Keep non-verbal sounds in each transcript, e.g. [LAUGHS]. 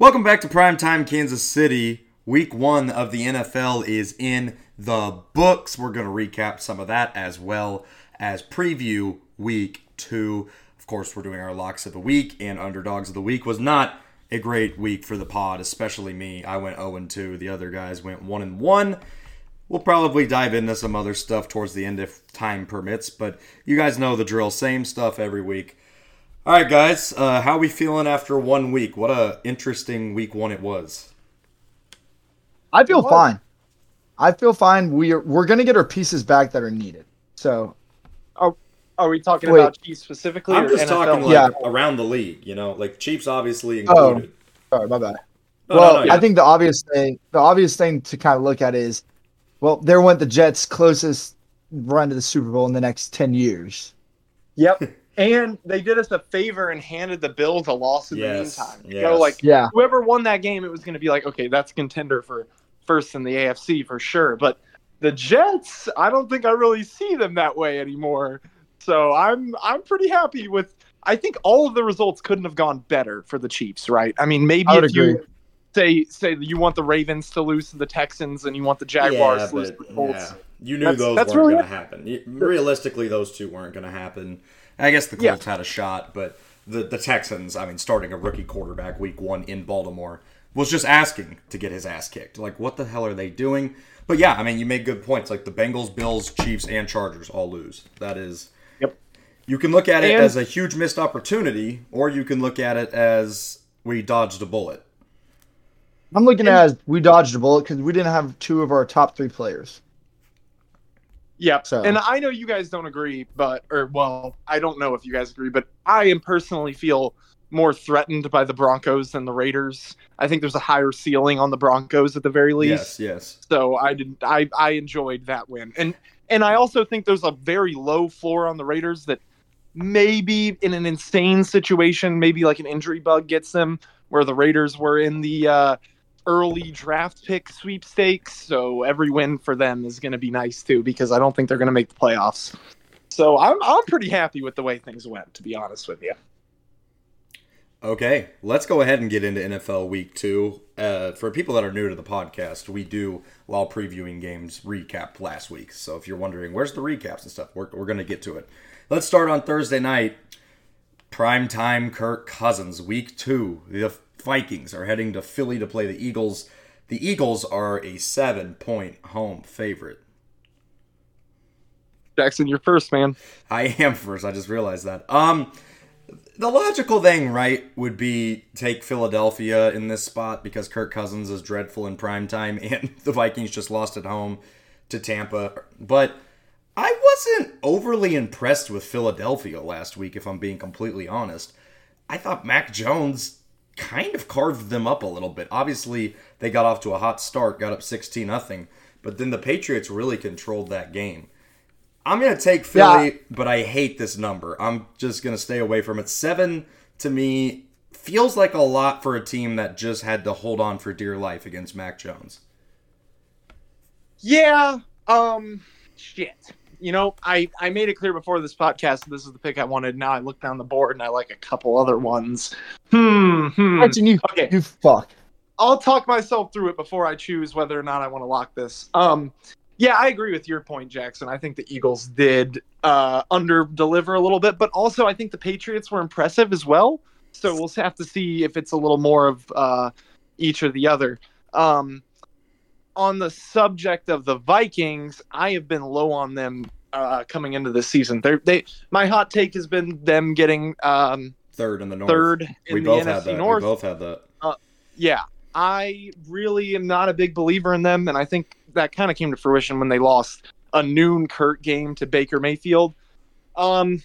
Welcome back to Primetime Kansas City. Week one of the NFL is in the books. We're going to recap some of that as well as preview week two. Of course, we're doing our locks of the week, and underdogs of the week was not a great week for the pod, especially me. I went 0 2. The other guys went 1 and 1. We'll probably dive into some other stuff towards the end if time permits, but you guys know the drill. Same stuff every week. All right, guys, uh, how we feeling after one week? What a interesting week one it was. I feel fine. I feel fine. We're we're gonna get our pieces back that are needed. So Are, are we talking Wait. about Chiefs specifically I'm or just NFL? talking like Yeah. around the league, you know, like Chiefs obviously included. Oh. sorry, my bad. No, well, no, no, yeah. I think the obvious thing, the obvious thing to kind of look at is, well, there went the Jets' closest run to the Super Bowl in the next ten years. Yep. [LAUGHS] And they did us a favor and handed the Bills a loss in Yes, the meantime. You yes. know, like Yeah, whoever won that game, it was going to be like, okay, that's a contender for first in the AFC for sure. But the Jets, I don't think I really see them that way anymore. So I'm I'm pretty happy with. I think all of the results couldn't have gone better for the Chiefs, right? I mean, maybe I would if you say say that you want the Ravens to lose to the Texans and you want the Jaguars yeah, to lose to the Colts. yeah. You knew That's- those that's weren't really going to happen. You- Realistically, those two weren't going to happen. I guess the Yeah. Colts had a shot, but the, the Texans, I mean, starting a rookie quarterback week one in Baltimore, was just asking to get his ass kicked. Like, what the hell are they doing? But yeah, I mean, you make good points. Like the Bengals, Bills, Chiefs, and Chargers all lose. That is. Yep. You can look at it And- as a huge missed opportunity, or you can look at it as we dodged a bullet. I'm looking at it as we dodged a bullet because we didn't have two of our top three players. Yep. So- And I know you guys don't agree, but or well, I don't know if you guys agree, but I am personally feel more threatened by the Broncos than the Raiders. I think there's a higher ceiling on the Broncos at the very least. Yes, yes. So I didn't, I I enjoyed that win. And and I also think there's a very low floor on the Raiders that maybe in an insane situation, maybe like an injury bug gets them where the Raiders were in the uh early draft pick sweepstakes. So every win for them is going to be nice too because I don't think they're going to make the playoffs. So I'm I'm pretty happy with the way things went to be honest with you. Okay, let's go ahead and get into NFL Week Two. Uh, for people that are new to the podcast, we do while previewing games recap last week. So if you're wondering where's the recaps and stuff, we're, we're going to get to it. Let's start on Thursday night. Prime time, Kirk Cousins, Week Two. The Vikings are heading to Philly to play the Eagles. The Eagles are a seven-point home favorite. Jackson, you're first, man. I am first. I just realized that. Um, the logical thing, right, would be take Philadelphia in this spot because Kirk Cousins is dreadful in prime time, [LAUGHS] and the Vikings just lost at home to Tampa. But I wasn't overly impressed with Philadelphia last week, if I'm being completely honest. I thought Mac Jones kind of carved them up a little bit. Obviously, they got off to a hot start, got up 16 nothing, but then the Patriots really controlled that game. I'm going to take Philly, Yeah. but I hate this number. I'm just going to stay away from it. Seven to me feels like a lot for a team that just had to hold on for dear life against Mac Jones. Yeah. Um. Shit. You know, I I made it clear before this podcast this is the pick I wanted. Now I look down the board and I like a couple other ones. Hmm. hmm. Jackson, you Okay. you fuck. I'll talk myself through it before I choose whether or not I want to lock this. Um. Yeah, I agree with your point, Jackson. I think the Eagles did uh, under deliver a little bit, but also I think the Patriots were impressive as well. So we'll have to see if it's a little more of uh, each or the other. Um, on the subject of the Vikings, I have been low on them uh, coming into this season. They're, they my hot take has been them getting um, Third in the North. third in we the both NFC had that. North. We both had that. Yeah, I really am not a big believer in them, and I think that kind of came to fruition when they lost a noon Kurt game to Baker Mayfield. Um,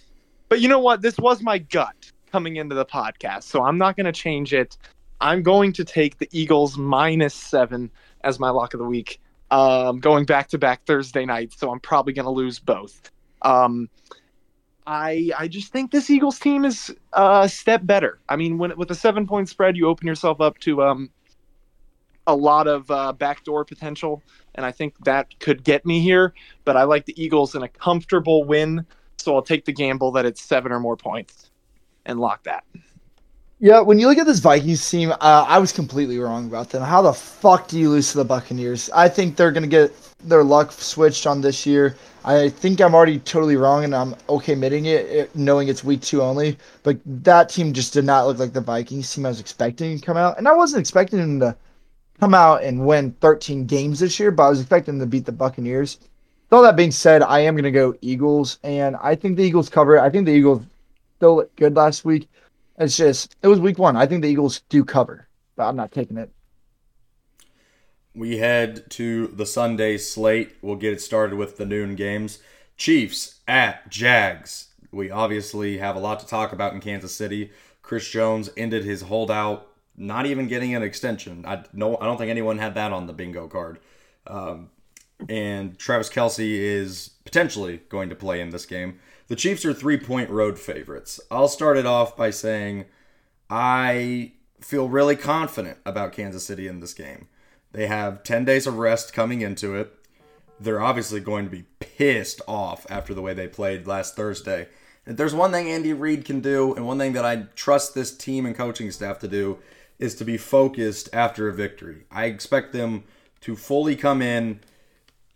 but you know what? This was my gut coming into the podcast, so I'm not going to change it. I'm going to take the Eagles minus seven as my lock of the week. Um, going back to back Thursday night, so I'm probably going to lose both. Um, I I just think this Eagles team is a step better. I mean, when with a seven point spread, you open yourself up to um, a lot of uh, backdoor potential, and I think that could get me here. But I like the Eagles in a comfortable win, so I'll take the gamble that it's seven or more points and lock that. Yeah, when you look at this Vikings team, uh, I was completely wrong about them. How the fuck do you lose to the Buccaneers? I think they're gonna get their luck switched on this year. I think I'm already totally wrong, and I'm okay admitting it, it, knowing it's week two only. But that team just did not look like the Vikings team I was expecting to come out, and I wasn't expecting them to come out and win 13 games this year, but I was expecting them to beat the Buccaneers. With all that being said, I am gonna go Eagles, and I think the Eagles cover. I think the Eagles still looked good last week. It's just it was week one. I think the Eagles do cover, but I'm not taking it. We head to the Sunday slate. We'll get it started with the noon games. Chiefs at Jags. We obviously have a lot to talk about in Kansas City. Chris Jones ended his holdout, not even getting an extension. I no, I don't think anyone had that on the bingo card. Um, and Travis Kelce is potentially going to play in this game. The Chiefs are three point road favorites. I'll start it off by saying I feel really confident about Kansas City in this game. They have 10 days of rest coming into it. They're obviously going to be pissed off after the way they played last Thursday. If there's one thing Andy Reid can do, and one thing that I trust this team and coaching staff to do, is to be focused after a victory. I expect them to fully come in,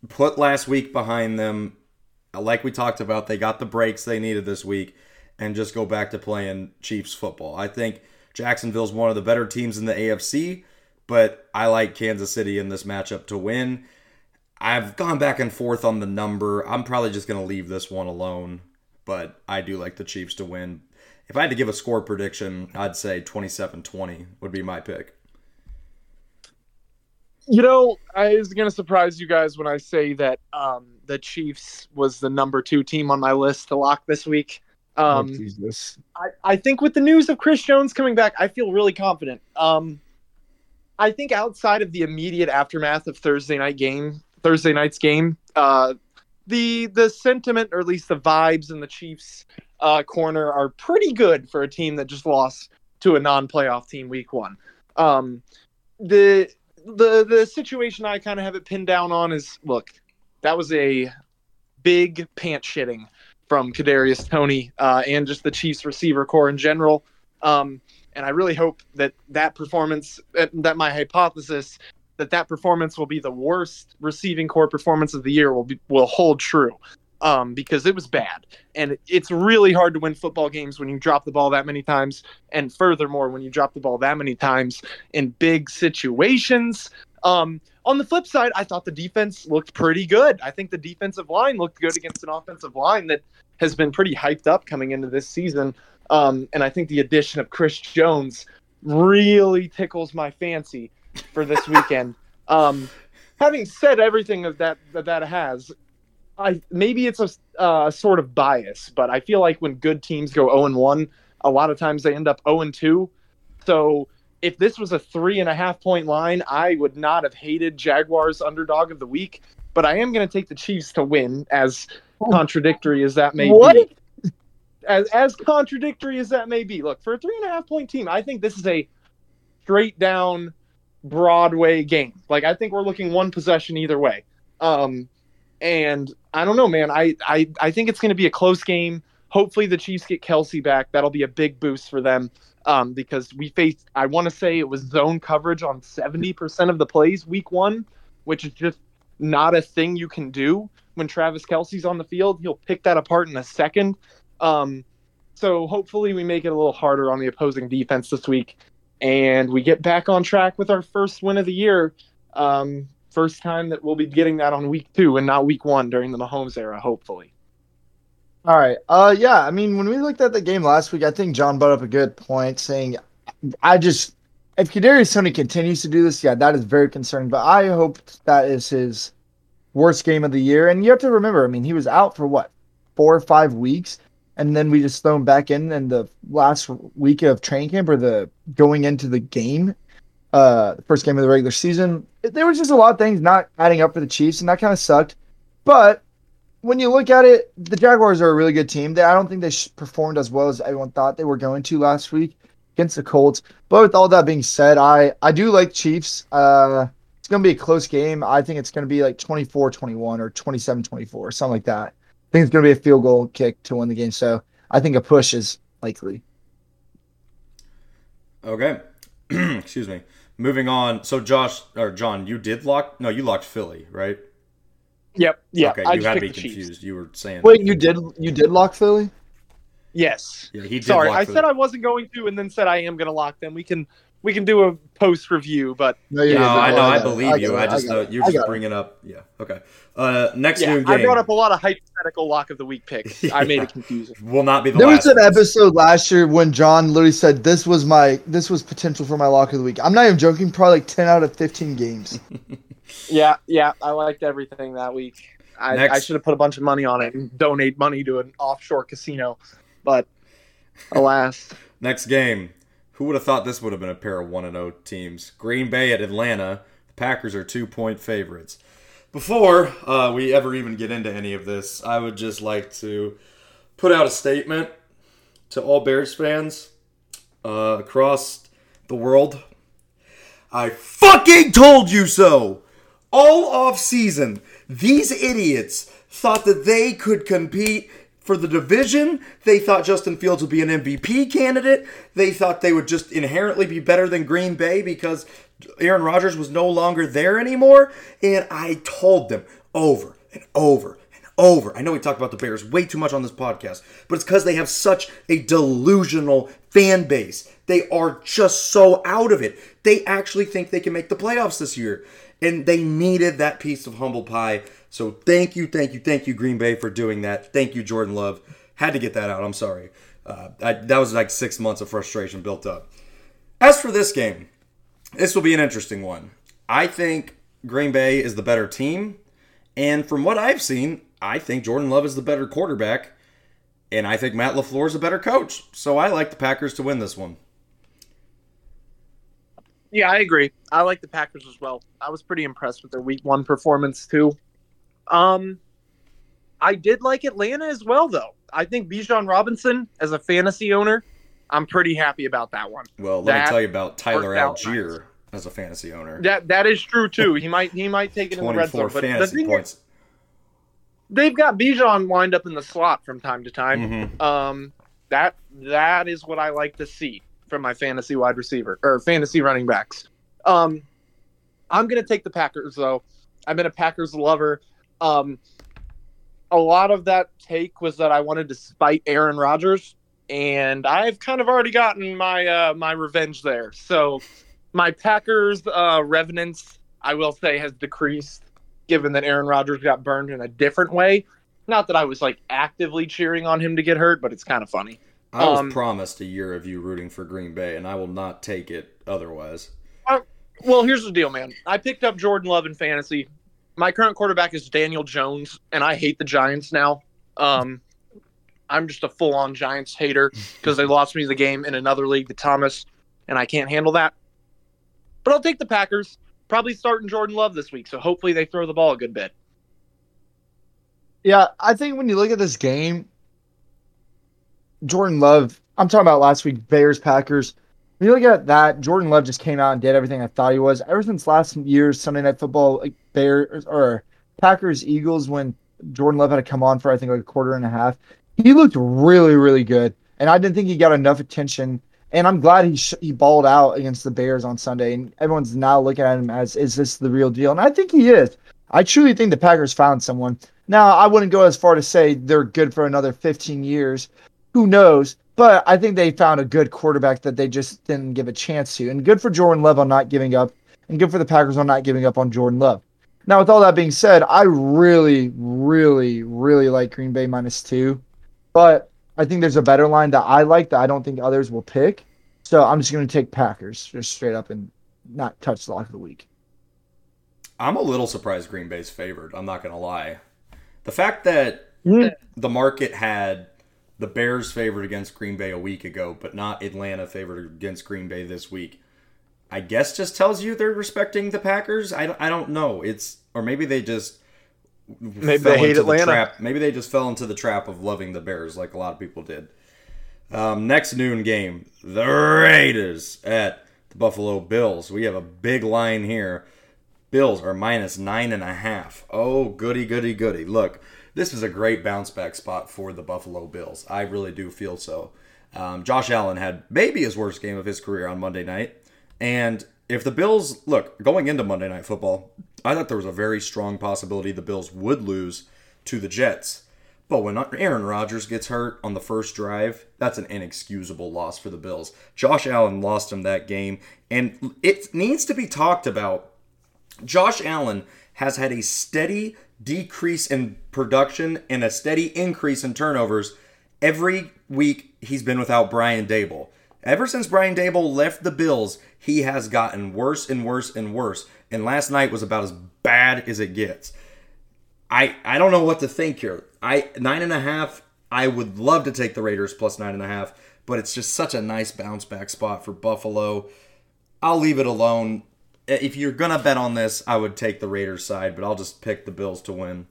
put last week behind them, like we talked about, they got the breaks they needed this week and just go back to playing Chiefs football. I think Jacksonville's one of the better teams in the AFC, but I like Kansas City in this matchup to win. I've gone back and forth on the number. I'm probably just going to leave this one alone, but I do like the Chiefs to win. If I had to give a score prediction, I'd say 27 20 would be my pick. You know, I was going to surprise you guys when I say that um, the Chiefs was the number two team on my list to lock this week. Um, oh, Jesus. I, I think with the news of Chris Jones coming back, I feel really confident. Um, I think outside of the immediate aftermath of Thursday night game, Thursday night's game, uh, the the sentiment or at least the vibes in the Chiefs uh, corner are pretty good for a team that just lost to a non-playoff team week one. Um, the the the situation I kind of have it pinned down on is look, that was a big pant shitting from Kadarius Toney uh, and just the Chiefs receiver core in general. Um, and I really hope that that performance, that my hypothesis that that performance will be the worst receiving core performance of the year will be, will hold true. Um, because it was bad, and it's really hard to win football games when you drop the ball that many times, and furthermore, when you drop the ball that many times in big situations. Um, on the flip side, I thought the defense looked pretty good. I think the defensive line looked good against an offensive line that has been pretty hyped up coming into this season. Um, and I think the addition of Chris Jones really tickles my fancy for this weekend. [LAUGHS] Um, having said everything of that that, that has, I maybe it's a uh, sort of bias, but I feel like when good teams go 0 and 1, a lot of times they end up 0 and 2. So if this was a three and a half point line, I would not have hated Jaguars underdog of the week. But I am going to take the Chiefs to win, as contradictory as that may what? be. As as contradictory as that may be. Look, for a three and a half point team, I think this is a straight down Broadway game. Like I think we're looking one possession either way. Um, and I don't know, man. I I I think it's going to be a close game. Hopefully the Chiefs get Kelce back. That'll be a big boost for them um, because we faced, I want to say it was zone coverage on 70% of the plays week one, which is just not a thing you can do when Travis Kelce's on the field. He'll pick that apart in a second. Um, so hopefully we make it a little harder on the opposing defense this week and we get back on track with our first win of the year. Um, first time that we'll be getting that on week two and not week one during the Mahomes era, hopefully. All right. Uh, yeah. I mean, when we looked at the game last week, I think John brought up a good point, saying, "I just if Kadarius Toney continues to do this, yeah, that is very concerning. But I hope that is his worst game of the year. And you have to remember, I mean, he was out for what four or five weeks, and then we just throw him back in in the last week of training camp or the going into the game, uh, the first game of the regular season. There was just a lot of things not adding up for the Chiefs, and that kind of sucked. But when you look at it, the Jaguars are a really good team. They, I don't think they performed as well as everyone thought they were going to last week against the Colts. But with all that being said, I, I do like Chiefs. Uh, it's going to be a close game. I think it's going to be like 24 21 or 27 24, something like that. I think it's going to be a field goal kick to win the game. So I think a push is likely. Okay. [CLEARS THROAT] Excuse me. Moving on. So Josh or John, you did lock? No, you locked Philly, right? Yep. Yeah. Okay, I you had to picked be the Chiefs. confused. You were saying. Wait, you did you did lock Philly? Yes. Yeah, he did. Sorry, lock I Philly. said I wasn't going to, and then said I am going to lock them. We can we can do a post review, but No, you No, didn't. I know. I got believe got you. it. I just got know it. you're I just got it. bringing up. Yeah. Okay. Uh, next yeah, noon I brought up a lot of hypothetical lock of the week picks. [LAUGHS] I made it confusing. will not be the There last. was an episode last year when John literally said this was my this was potential for my lock of the week. I'm not even joking. Probably like ten out of fifteen games. [LAUGHS] Yeah, yeah, I liked everything that week. I, Next. I should have put a bunch of money on it and donate money to an offshore casino, but alas, Next game. Who would have thought this would have been a pair of 1 and 0 teams? Green Bay at Atlanta. The Packers are two point favorites. Before uh, we ever even get into any of this, I would just like to put out a statement to all Bears fans uh, across the world. I fucking told you so! All off season, these idiots thought that they could compete for the division. They thought Justin Fields would be an MVP candidate. They thought they would just inherently be better than Green Bay because Aaron Rodgers was no longer there anymore. And I told them over and over and over. I know we talk about the Bears way too much on this podcast, but it's because they have such a delusional fan base. They are just so out of it. They actually think they can make the playoffs this year. And they needed that piece of humble pie. So thank you, thank you, thank you, Green Bay, for doing that. Thank you, Jordan Love. Had to get that out. I'm sorry. Uh, I, that was like six months of frustration built up. As for this game, this will be an interesting one. I think Green Bay is the better team. And from what I've seen, I think Jordan Love is the better quarterback. And I think Matt LaFleur is a better coach. So I like the Packers to win this one. yeah, I agree. I like the Packers as well. I was pretty impressed with their Week One performance too. Um, I did like Atlanta as well, though. I think Bijan Robinson as a fantasy owner, I'm pretty happy about that one. Well, let That me tell you about Tyler Allgeier as a fantasy owner. That that is true too. He might he might take it in the red zone, but the thing is, they've got Bijan lined up in the slot from time to time. Mhm. Um, that that is what I like to see from my fantasy wide receiver or fantasy running backs. Um, I'm gonna take the Packers though. I've been a Packers lover. Um, a lot of that take was that I wanted to spite Aaron Rodgers, and I've kind of already gotten my uh, my revenge there. So my Packers uh, revenants, I will say, has decreased given that Aaron Rodgers got burned in a different way. Not that I was like actively cheering on him to get hurt, but it's kind of funny. I was um, promised a year of you rooting for Green Bay, and I will not take it otherwise. Well, here's the deal, man. I picked up Jordan Love in fantasy. My current quarterback is Daniel Jones, and I hate the Giants now. Um, I'm just a full on Giants hater because they lost me the game in another league to Thomas, and I can't handle that. But I'll take the Packers. Probably starting Jordan Love this week, so hopefully they throw the ball a good bit. Yeah, I think when you look at this game, Jordan Love, I'm talking about last week, Bears, Packers. When you look at that, Jordan Love just came out and did everything I thought he was. Ever since last year's Sunday Night Football, like Bears or Packers, Eagles, when Jordan Love had to come on for I think like a quarter and a half, he looked really, really good. And I didn't think he got enough attention. And I'm glad he sh- he balled out against the Bears on Sunday. And everyone's now looking at him as, is this the real deal? And I think he is. I truly think the Packers found someone. Now, I wouldn't go as far to say they're good for another 15 years. Who knows? But I think they found a good quarterback that they just didn't give a chance to. And good for Jordan Love on not giving up, and good for the Packers on not giving up on Jordan Love. Now, with all that being said, I really, really, really like Green Bay minus two. But I think there's a better line that I like that I don't think others will pick. So I'm just going to take Packers just straight up and not touch the lock of the week. I'm a little surprised Green Bay's favored. I'm not going to lie. The fact that Mm. the market had the Bears favored against Green Bay a week ago, but not Atlanta favored against Green Bay this week, I guess just tells you they're respecting the Packers. I don't, I don't know. It's or maybe they just Maybe fell they hate into the Atlanta. trap. Maybe they just fell into the trap of loving the Bears like a lot of people did. Um, next noon game, the Raiders at the Buffalo Bills. We have a big line here. Bills are minus nine and a half. Oh, goody, goody, goody. Look, this is a great bounce back spot for the Buffalo Bills. I really do feel so. Um, Josh Allen had maybe his worst game of his career on Monday night. And if the Bills, look, going into Monday Night Football, I thought there was a very strong possibility the Bills would lose to the Jets. But when Aaron Rodgers gets hurt on the first drive, that's an inexcusable loss for the Bills. Josh Allen lost him that game, and it needs to be talked about. Josh Allen has had a steady decrease in production and a steady increase in turnovers every week he's been without Brian Daboll. Ever since Brian Daboll left the Bills, he has gotten worse and worse and worse. And last night was about as bad as it gets. I I don't know what to think here. I nine and a half. I would love to take the Raiders plus nine and a half, but it's just such a nice bounce back spot for Buffalo. I'll leave it alone. If you're gonna bet on this, I would take the Raiders side, but I'll just pick the Bills to win.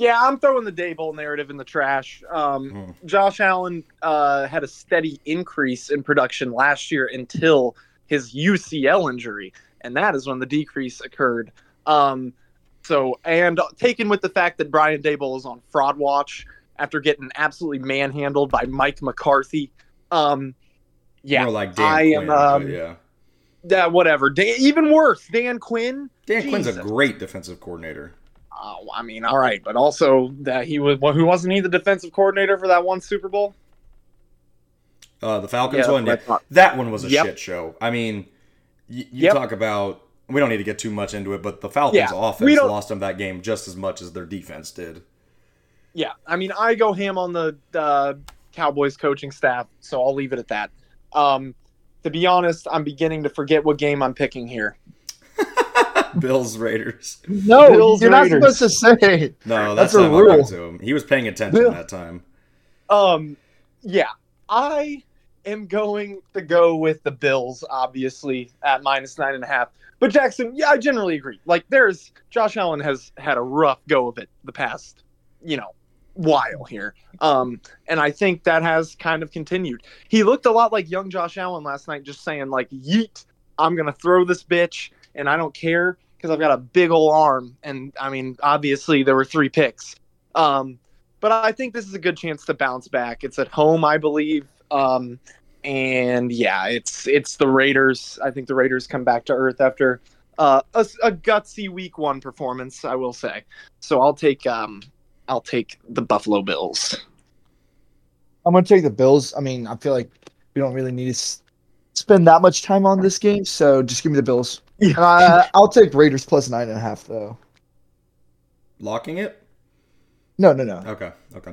Yeah, I'm throwing the Daboll narrative in the trash. Um, mm. Josh Allen uh, had a steady increase in production last year until his UCL injury, and that is when the decrease occurred. Um, so, and taken with the fact that Brian Daboll is on fraud watch after getting absolutely manhandled by Mike McCarthy. Um, yeah, More like Dan I Quinn, am. Um, yeah. Yeah, whatever. Dan, even worse, Dan Quinn. Dan Jesus. Quinn's a great defensive coordinator. Oh, I mean, all right, but also that he was well, who wasn't he the defensive coordinator for that one Super Bowl? Uh, the Falcons yeah, one, yeah. that one was a yep. shit show. I mean, y- you yep. talk about we don't need to get too much into it, but the Falcons' yeah, offense lost them that game just as much as their defense did. Yeah, I mean, I go ham on the uh, Cowboys coaching staff, so I'll leave it at that. Um, to be honest, I'm beginning to forget what game I'm picking here. [LAUGHS] Bills Raiders. No, Bills, you're Raiders. not supposed to say. No, that's, that's a rule. To him. He was paying attention Bill. that time. Um, yeah, I am going to go with the Bills, obviously at minus nine and a half. But Jackson, yeah, I generally agree. Like, there's Josh Allen has had a rough go of it the past, you know, while here. Um, and I think that has kind of continued. He looked a lot like young Josh Allen last night, just saying like, "Yeet, I'm gonna throw this bitch." And I don't care because I've got a big old arm. And I mean, obviously there were three picks. Um, but I think this is a good chance to bounce back. It's at home, I believe. Um, and yeah, it's it's the Raiders. I think the Raiders come back to earth after uh, a, a, gutsy Week One performance. I will say. So I'll take um, I'll take the Buffalo Bills. I'm gonna take the Bills. I mean, I feel like we don't really need to spend that much time on this game, so just give me the Bills. Uh, [LAUGHS] I'll take Raiders plus nine and a half though. Locking it? No, no, no. Okay, okay.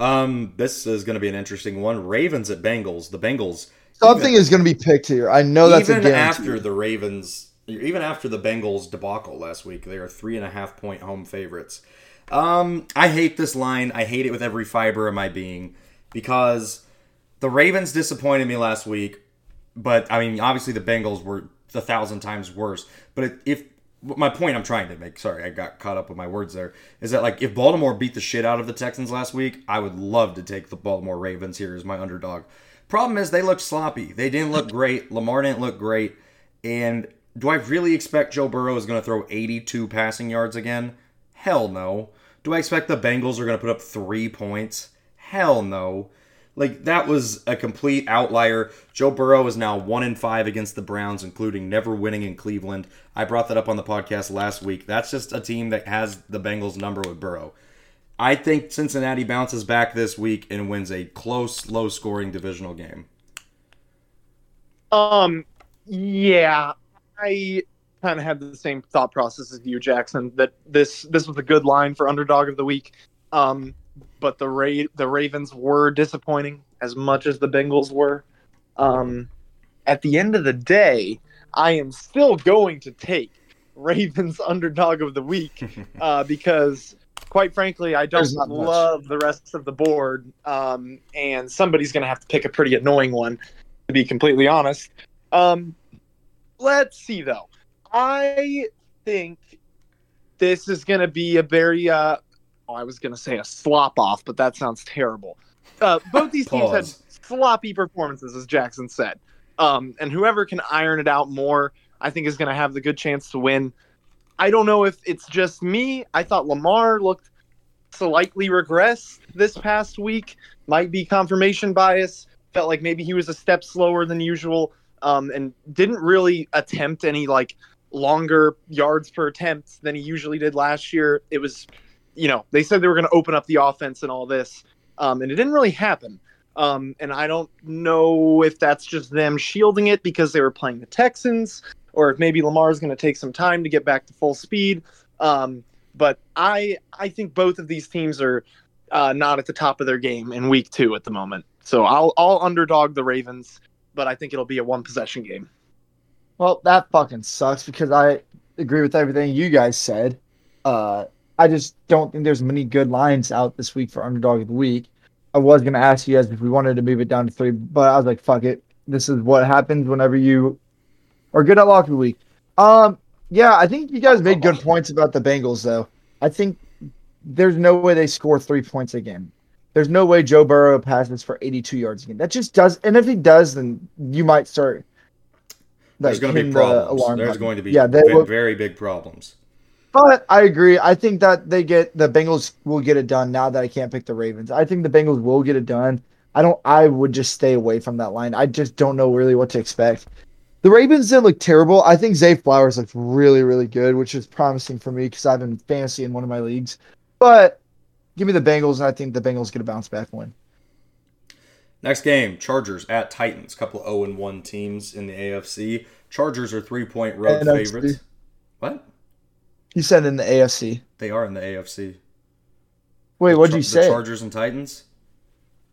Um, this is going to be an interesting one. Ravens at Bengals. The Bengals. Something even, is going to be picked here. I know that's even after the Ravens, even after the Bengals debacle last week. They are three and a half point home favorites. Um, I hate this line. I hate it with every fiber of my being because the Ravens disappointed me last week. But I mean, obviously the Bengals were a thousand times worse. But if my point I'm trying to make, sorry, I got caught up with my words there, is that like if Baltimore beat the shit out of the Texans last week, I would love to take the Baltimore Ravens here as my underdog. Problem is they looked sloppy. They didn't look great. Lamar didn't look great. And do I really expect Joe Burrow is going to throw 82 passing yards again? Hell no. Do I expect the Bengals are going to put up three points? Hell no. Like that was a complete outlier. Joe Burrow is now one in five against the Browns, including never winning in Cleveland. I brought that up on the podcast last week. That's just a team that has the Bengals number with Burrow. I think Cincinnati bounces back this week and wins a close, low scoring divisional game. Um yeah. I kind of had the same thought process as you, Jackson, that this this was a good line for underdog of the week. Um but the Ra- the Ravens were disappointing as much as the Bengals were. Um, at the end of the day, I am still going to take Ravens [LAUGHS] underdog of the week [LAUGHS] uh, because, quite frankly, I don't love the rest of the board, um, and somebody's going to have to pick a pretty annoying one, to be completely honest. Um, let's see though. I think this is going to be a very uh, oh, I was going to say a slop off, but that sounds terrible. Uh, both these teams had sloppy performances, as Jackson said. Um, and whoever can iron it out more, I think, is going to have the good chance to win. I don't know if it's just me. I thought Lamar looked slightly regressed this past week. Might be confirmation bias. Felt like maybe he was a step slower than usual, um, and didn't really attempt any like longer yards per attempt than he usually did last year. It was, you know, they said they were going to open up the offense and all this, um, and it didn't really happen. Um, and I don't know if that's just them shielding it because they were playing the Texans, or if maybe Lamar's going to take some time to get back to full speed. Um, but I I think both of these teams are uh, not at the top of their game in week two at the moment. So I'll I'll underdog the Ravens, but I think it'll be a one possession game. Well, that fucking sucks because I agree with everything you guys said. Uh, I just don't think there's many good lines out this week for underdog of the week. I was gonna ask you guys if we wanted to move it down to three, but I was like, fuck it. This is what happens whenever you are good at lock of the week. Um, yeah, I think you guys made good points about the Bengals, though. I think there's no way they score three points again. There's no way Joe Burrow passes for 82 yards again. That just does. And if he does, then you might start. There's going to be the problems. alarm There's button. going to be Yeah, they ve- will- very big problems. But I agree. I think that they get the Bengals will get it done now that I can't pick the Ravens. I think the Bengals will get it done. I don't I would just stay away from that line. I just don't know really what to expect. The Ravens didn't look terrible. I think Zay Flowers looked really, really good, which is promising for me because I've been fantasy in one of my leagues. But give me the Bengals, and I think the Bengals get a bounce back win. Next game, Chargers at Titans. Couple 0 and 1 teams in the AFC. Chargers are three point road favorites. What? You said in the AFC. They are in the AFC. Wait, what did you say? Chargers and Titans?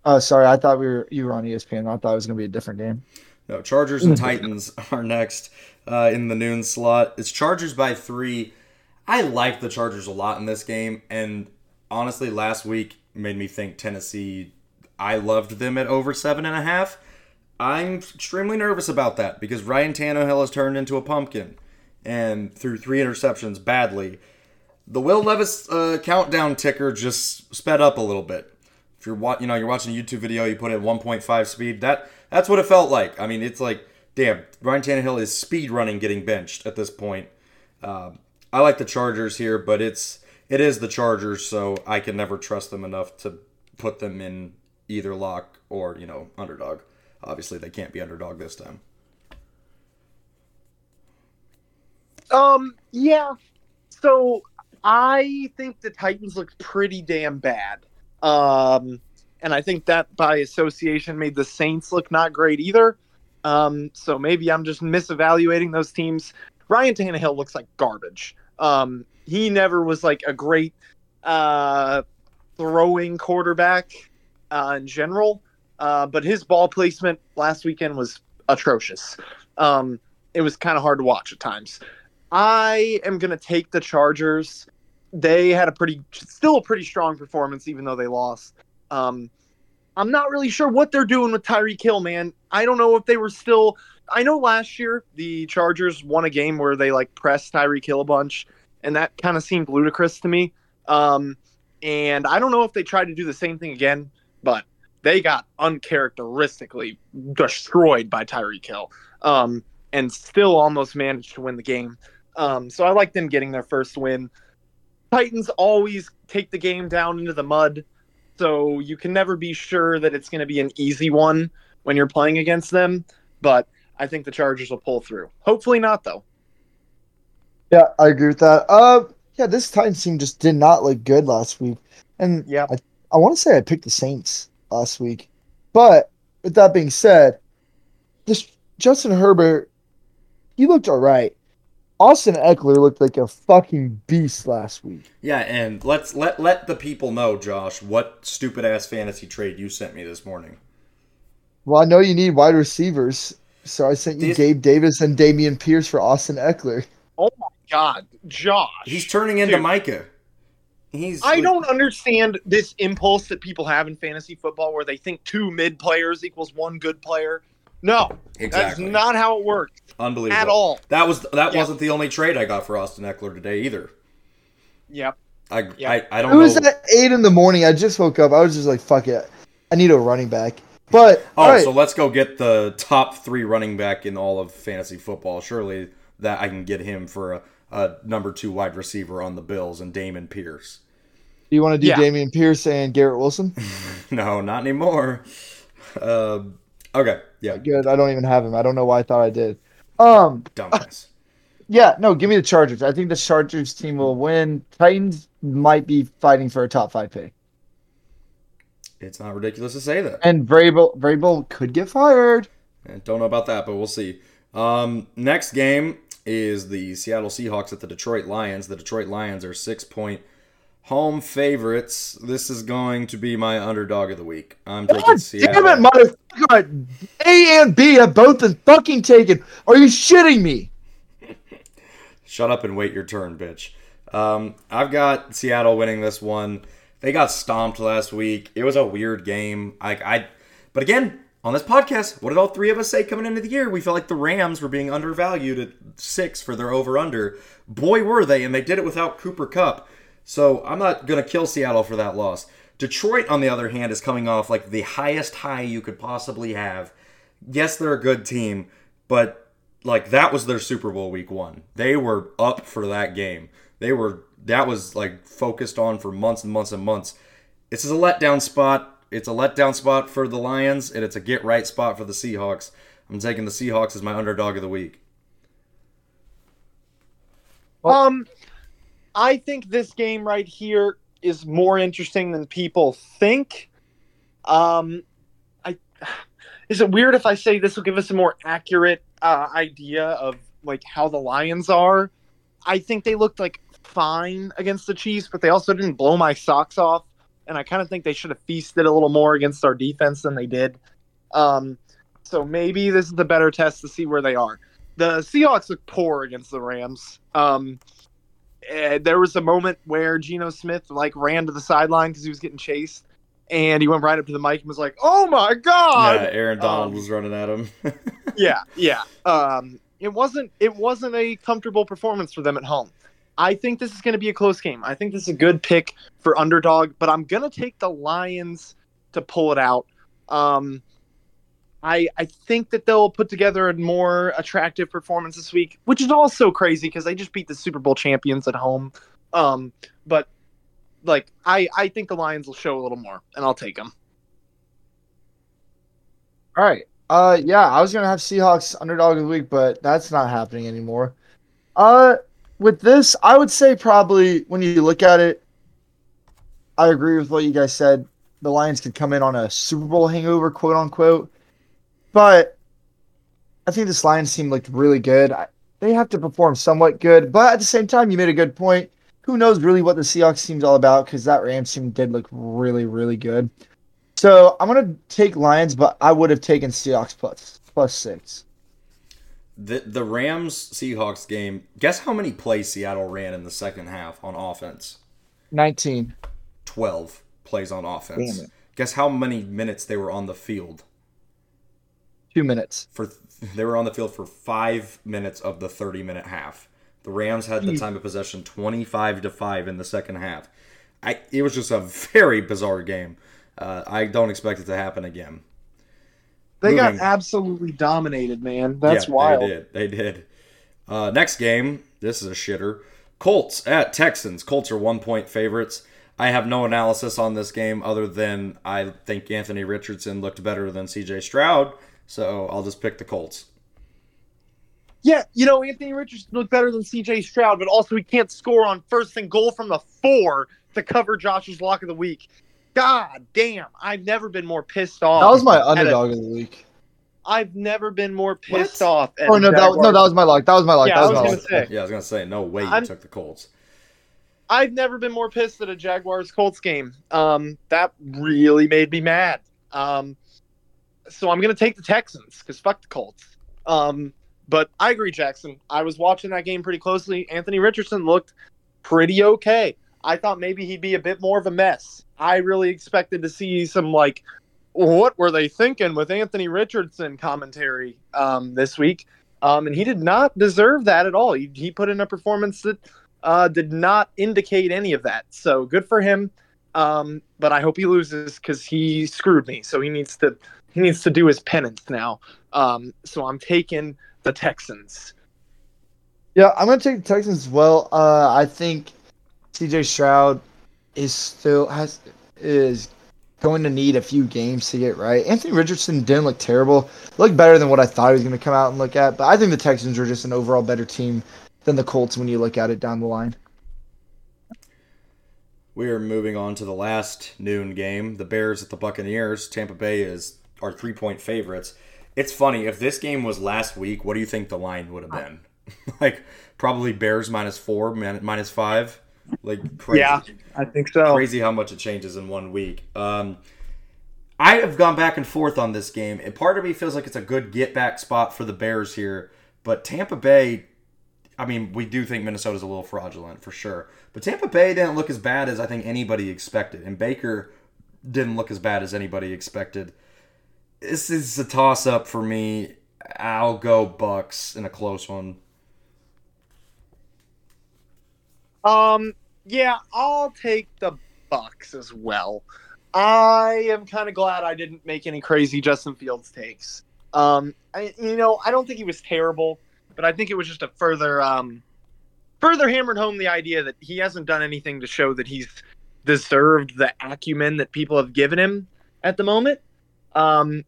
Oh, sorry. I thought we were you were on ESPN. I thought it was gonna be a different game. No, Chargers and Titans [LAUGHS] are next uh, in the noon slot. It's Chargers by three. I like the Chargers a lot in this game, and honestly, last week made me think Tennessee. I loved them at over seven and a half. I'm extremely nervous about that because Ryan Tannehill has turned into a pumpkin and threw three interceptions badly. The Will Levis uh, countdown ticker just sped up a little bit. If you're wa- you know you're watching a YouTube video, you put it at 1.5 speed. That that's what it felt like. I mean, it's like damn, Ryan Tannehill is speed running, getting benched at this point. Um, I like the Chargers here, but it's it is the Chargers, so I can never trust them enough to put them in either lock or you know underdog. Obviously, they can't be underdog this time. Um, yeah. So I think the Titans look pretty damn bad. Um, and I think that by association made the Saints look not great either. Um, so maybe I'm just misevaluating those teams. Ryan Tannehill looks like garbage. Um, he never was like a great uh, throwing quarterback uh, in general, uh, but his ball placement last weekend was atrocious. Um, it was kind of hard to watch at times. I am going to take the Chargers. They had a pretty, still a pretty strong performance, even though they lost. Um, I'm not really sure what they're doing with Tyreek Hill, man. I don't know if they were still. I know last year the Chargers won a game where they like pressed Tyreek Hill a bunch, and that kind of seemed ludicrous to me. Um, and I don't know if they tried to do the same thing again, but they got uncharacteristically destroyed by Tyreek Hill, um, and still almost managed to win the game. Um, so I like them getting their first win. Titans always take the game down into the mud, so you can never be sure that it's going to be an easy one when you're playing against them. But I think the Chargers will pull through. Hopefully not, though. Yeah, I agree with that. Uh, yeah, this Titans team just did not look good last week, and yeah, I, I want to say I picked the Saints last week, but with that being said, this Justin Herbert, he looked all right. Austin Ekeler looked like a fucking beast last week. Yeah, and let's let let the people know, Josh, what stupid ass fantasy trade you sent me this morning. Well, I know you need wide receivers, so I sent you These- Gabe Davis and Dameon Pierce for Austin Ekeler. Oh my god, Josh. He's turning into Dude. Micah. He's I don't understand this impulse that people have in fantasy football where they think two mid players equals one good player. No, exactly that's not how it works unbelievable at all. That was that Yeah. wasn't the only trade I got for Austin Ekeler today either. Yep. I Yeah. I, I don't know. It was know. at eight in the morning. I just woke up. I was just like, "Fuck it, I need a running back." But Oh, all right, so let's go get the top three running back in all of fantasy football. Surely that I can get him for a, a number two wide receiver on the Bills and Dameon Pierce. Do you want to do Yeah. Dameon Pierce and Garrett Wilson? [LAUGHS] no, not anymore. Uh, okay, yeah, Good. I don't even have him. I don't know why I thought I did. Um. dumbass. Yeah. No. Give me the Chargers. I think the Chargers team will win. Titans might be fighting for a top five pick, It's not ridiculous to say that. and Vrabel Vrabel could get fired. Eh, Don't know about that, but we'll see. Um, next game is the Seattle Seahawks at the Detroit Lions. The Detroit Lions are six point home favorites. This is going to be my underdog of the week. I'm taking God Seattle. damn it, motherfucker! A and B have both been fucking taken. Are you shitting me? [LAUGHS] Shut up and wait your turn, bitch. Um, I've got Seattle winning this one. They got stomped last week. It was a weird game. Like I, but again, on this podcast, what did all three of us say coming into the year? We felt like the Rams were being undervalued at six for their over under. Boy, were they, and they did it without Cooper Kupp. So I'm not gonna kill Seattle for that loss. Detroit, on the other hand, is coming off like the highest high you could possibly have. Yes, they're a good team, but like that was their Super Bowl week one. They were up for that game. They were that was like focused on for months and months and months. This is a letdown spot. It's a letdown spot for the Lions, and it's a get right spot for the Seahawks. I'm taking the Seahawks as my underdog of the week. Um, I think this game right here is more interesting than people think. Um, I is it weird if I say this will give us a more accurate uh, idea of like how the Lions are? I think they looked like fine against the Chiefs, but they also didn't blow my socks off. And I kind of think they should have feasted a little more against our defense than they did. Um, so maybe this is the better test to see where they are. The Seahawks look poor against the Rams. Um, eh, there was a moment where Geno Smith like ran to the sideline because he was getting chased, and he went right up to the mic and was like, "Oh my god!" yeah, Aaron Donald um, was running at him. [LAUGHS] yeah, yeah. Um, it wasn't it wasn't a comfortable performance for them at home. I think this is going to be a close game. I think this is a good pick for underdog, but I'm going to take the Lions to pull it out. Um, I I think that they'll put together a more attractive performance this week, which is also crazy because they just beat the Super Bowl champions at home. Um, but like I I think the Lions will show a little more, and I'll take them. All right. Uh, yeah, I was gonna have Seahawks underdog of the week, but that's not happening anymore. Uh, with this, I would say probably when you look at it, I agree with what you guys said. The Lions could come in on a Super Bowl hangover, quote unquote, but I think this Lions team looked really good. I, they have to perform somewhat good, but at the same time, you made a good point. Who knows really what the Seahawks team's all about? Because that Rams team did look really, really good. So I'm gonna take Lions, but I would have taken Seahawks plus plus six. the the Rams Seahawks game. Guess how many plays Seattle ran in the second half on offense? Nineteen. 12 plays on offense. Guess how many minutes they were on the field? Two minutes. For they were on the field for 5 minutes of the 30 minute half. The Rams had the time of possession 25 to 5 in the second half. I it was just a very bizarre game. Uh, I don't expect it to happen again. They Moving- got absolutely dominated, man. That's yeah, wild. They did. They did. Uh, next game. This is a shitter. Colts at Texans. Colts are one point favorites. I have no analysis on this game other than I think Anthony Richardson looked better than CJ Stroud, so I'll just pick the Colts. Yeah, you know, Anthony Richardson looked better than CJ Stroud, but also he can't score on first and goal from the four to cover Josh's lock of the week. God damn, I've never been more pissed off. That was my at a- underdog of the week. I've never been more pissed What? off. At Oh no, that no, that was my luck. That was my luck. Yeah, that I was, was my gonna luck. say. Yeah, I was gonna say no way you I'm- took the Colts. I've never been more pissed at a Jaguars Colts game. Um, that really made me mad. Um, so I'm gonna take the Texans because fuck the Colts. Um, but I agree, Jackson. I was watching that game pretty closely. Anthony Richardson looked pretty okay. I thought maybe he'd be a bit more of a mess. I really expected to see some like, what were they thinking with Anthony Richardson commentary um, this week, um, and he did not deserve that at all. He, he put in a performance that uh, did not indicate any of that. So good for him. Um, but I hope he loses because he screwed me. So he needs to he needs to do his penance now. Um, so I'm taking the Texans. Yeah, I'm gonna take the Texans as well. Uh, I think C.J. Stroud is still has is going to need a few games to get right. Anthony Richardson didn't look terrible. Looked better than what I thought he was going to come out and look at. But I think the Texans are just an overall better team than the Colts when you look at it down the line. We are moving on to the last noon game. The Bears at the Buccaneers. Tampa Bay is our three point favorites. It's funny if this game was last week. What do you think the line would have been? [LAUGHS] like probably Bears minus four, minus five. Like crazy. Yeah, I think so. Crazy how much it changes in one week. Um, I have gone back and forth on this game, and part of me feels like it's a good get back spot for the Bears here. But Tampa Bay, I mean, we do think Minnesota's a little fraudulent for sure. But Tampa Bay didn't look as bad as I think anybody expected, and Baker didn't look as bad as anybody expected. This is a toss up for me. I'll go Bucks in a close one. Um, yeah, I'll take the Bucks as well. I am kind of glad I didn't make any crazy Justin Fields takes. Um, I, you know, I don't think he was terrible, but I think it was just a further, um, further hammered home the idea that he hasn't done anything to show that he's deserved the acumen that people have given him at the moment. Um,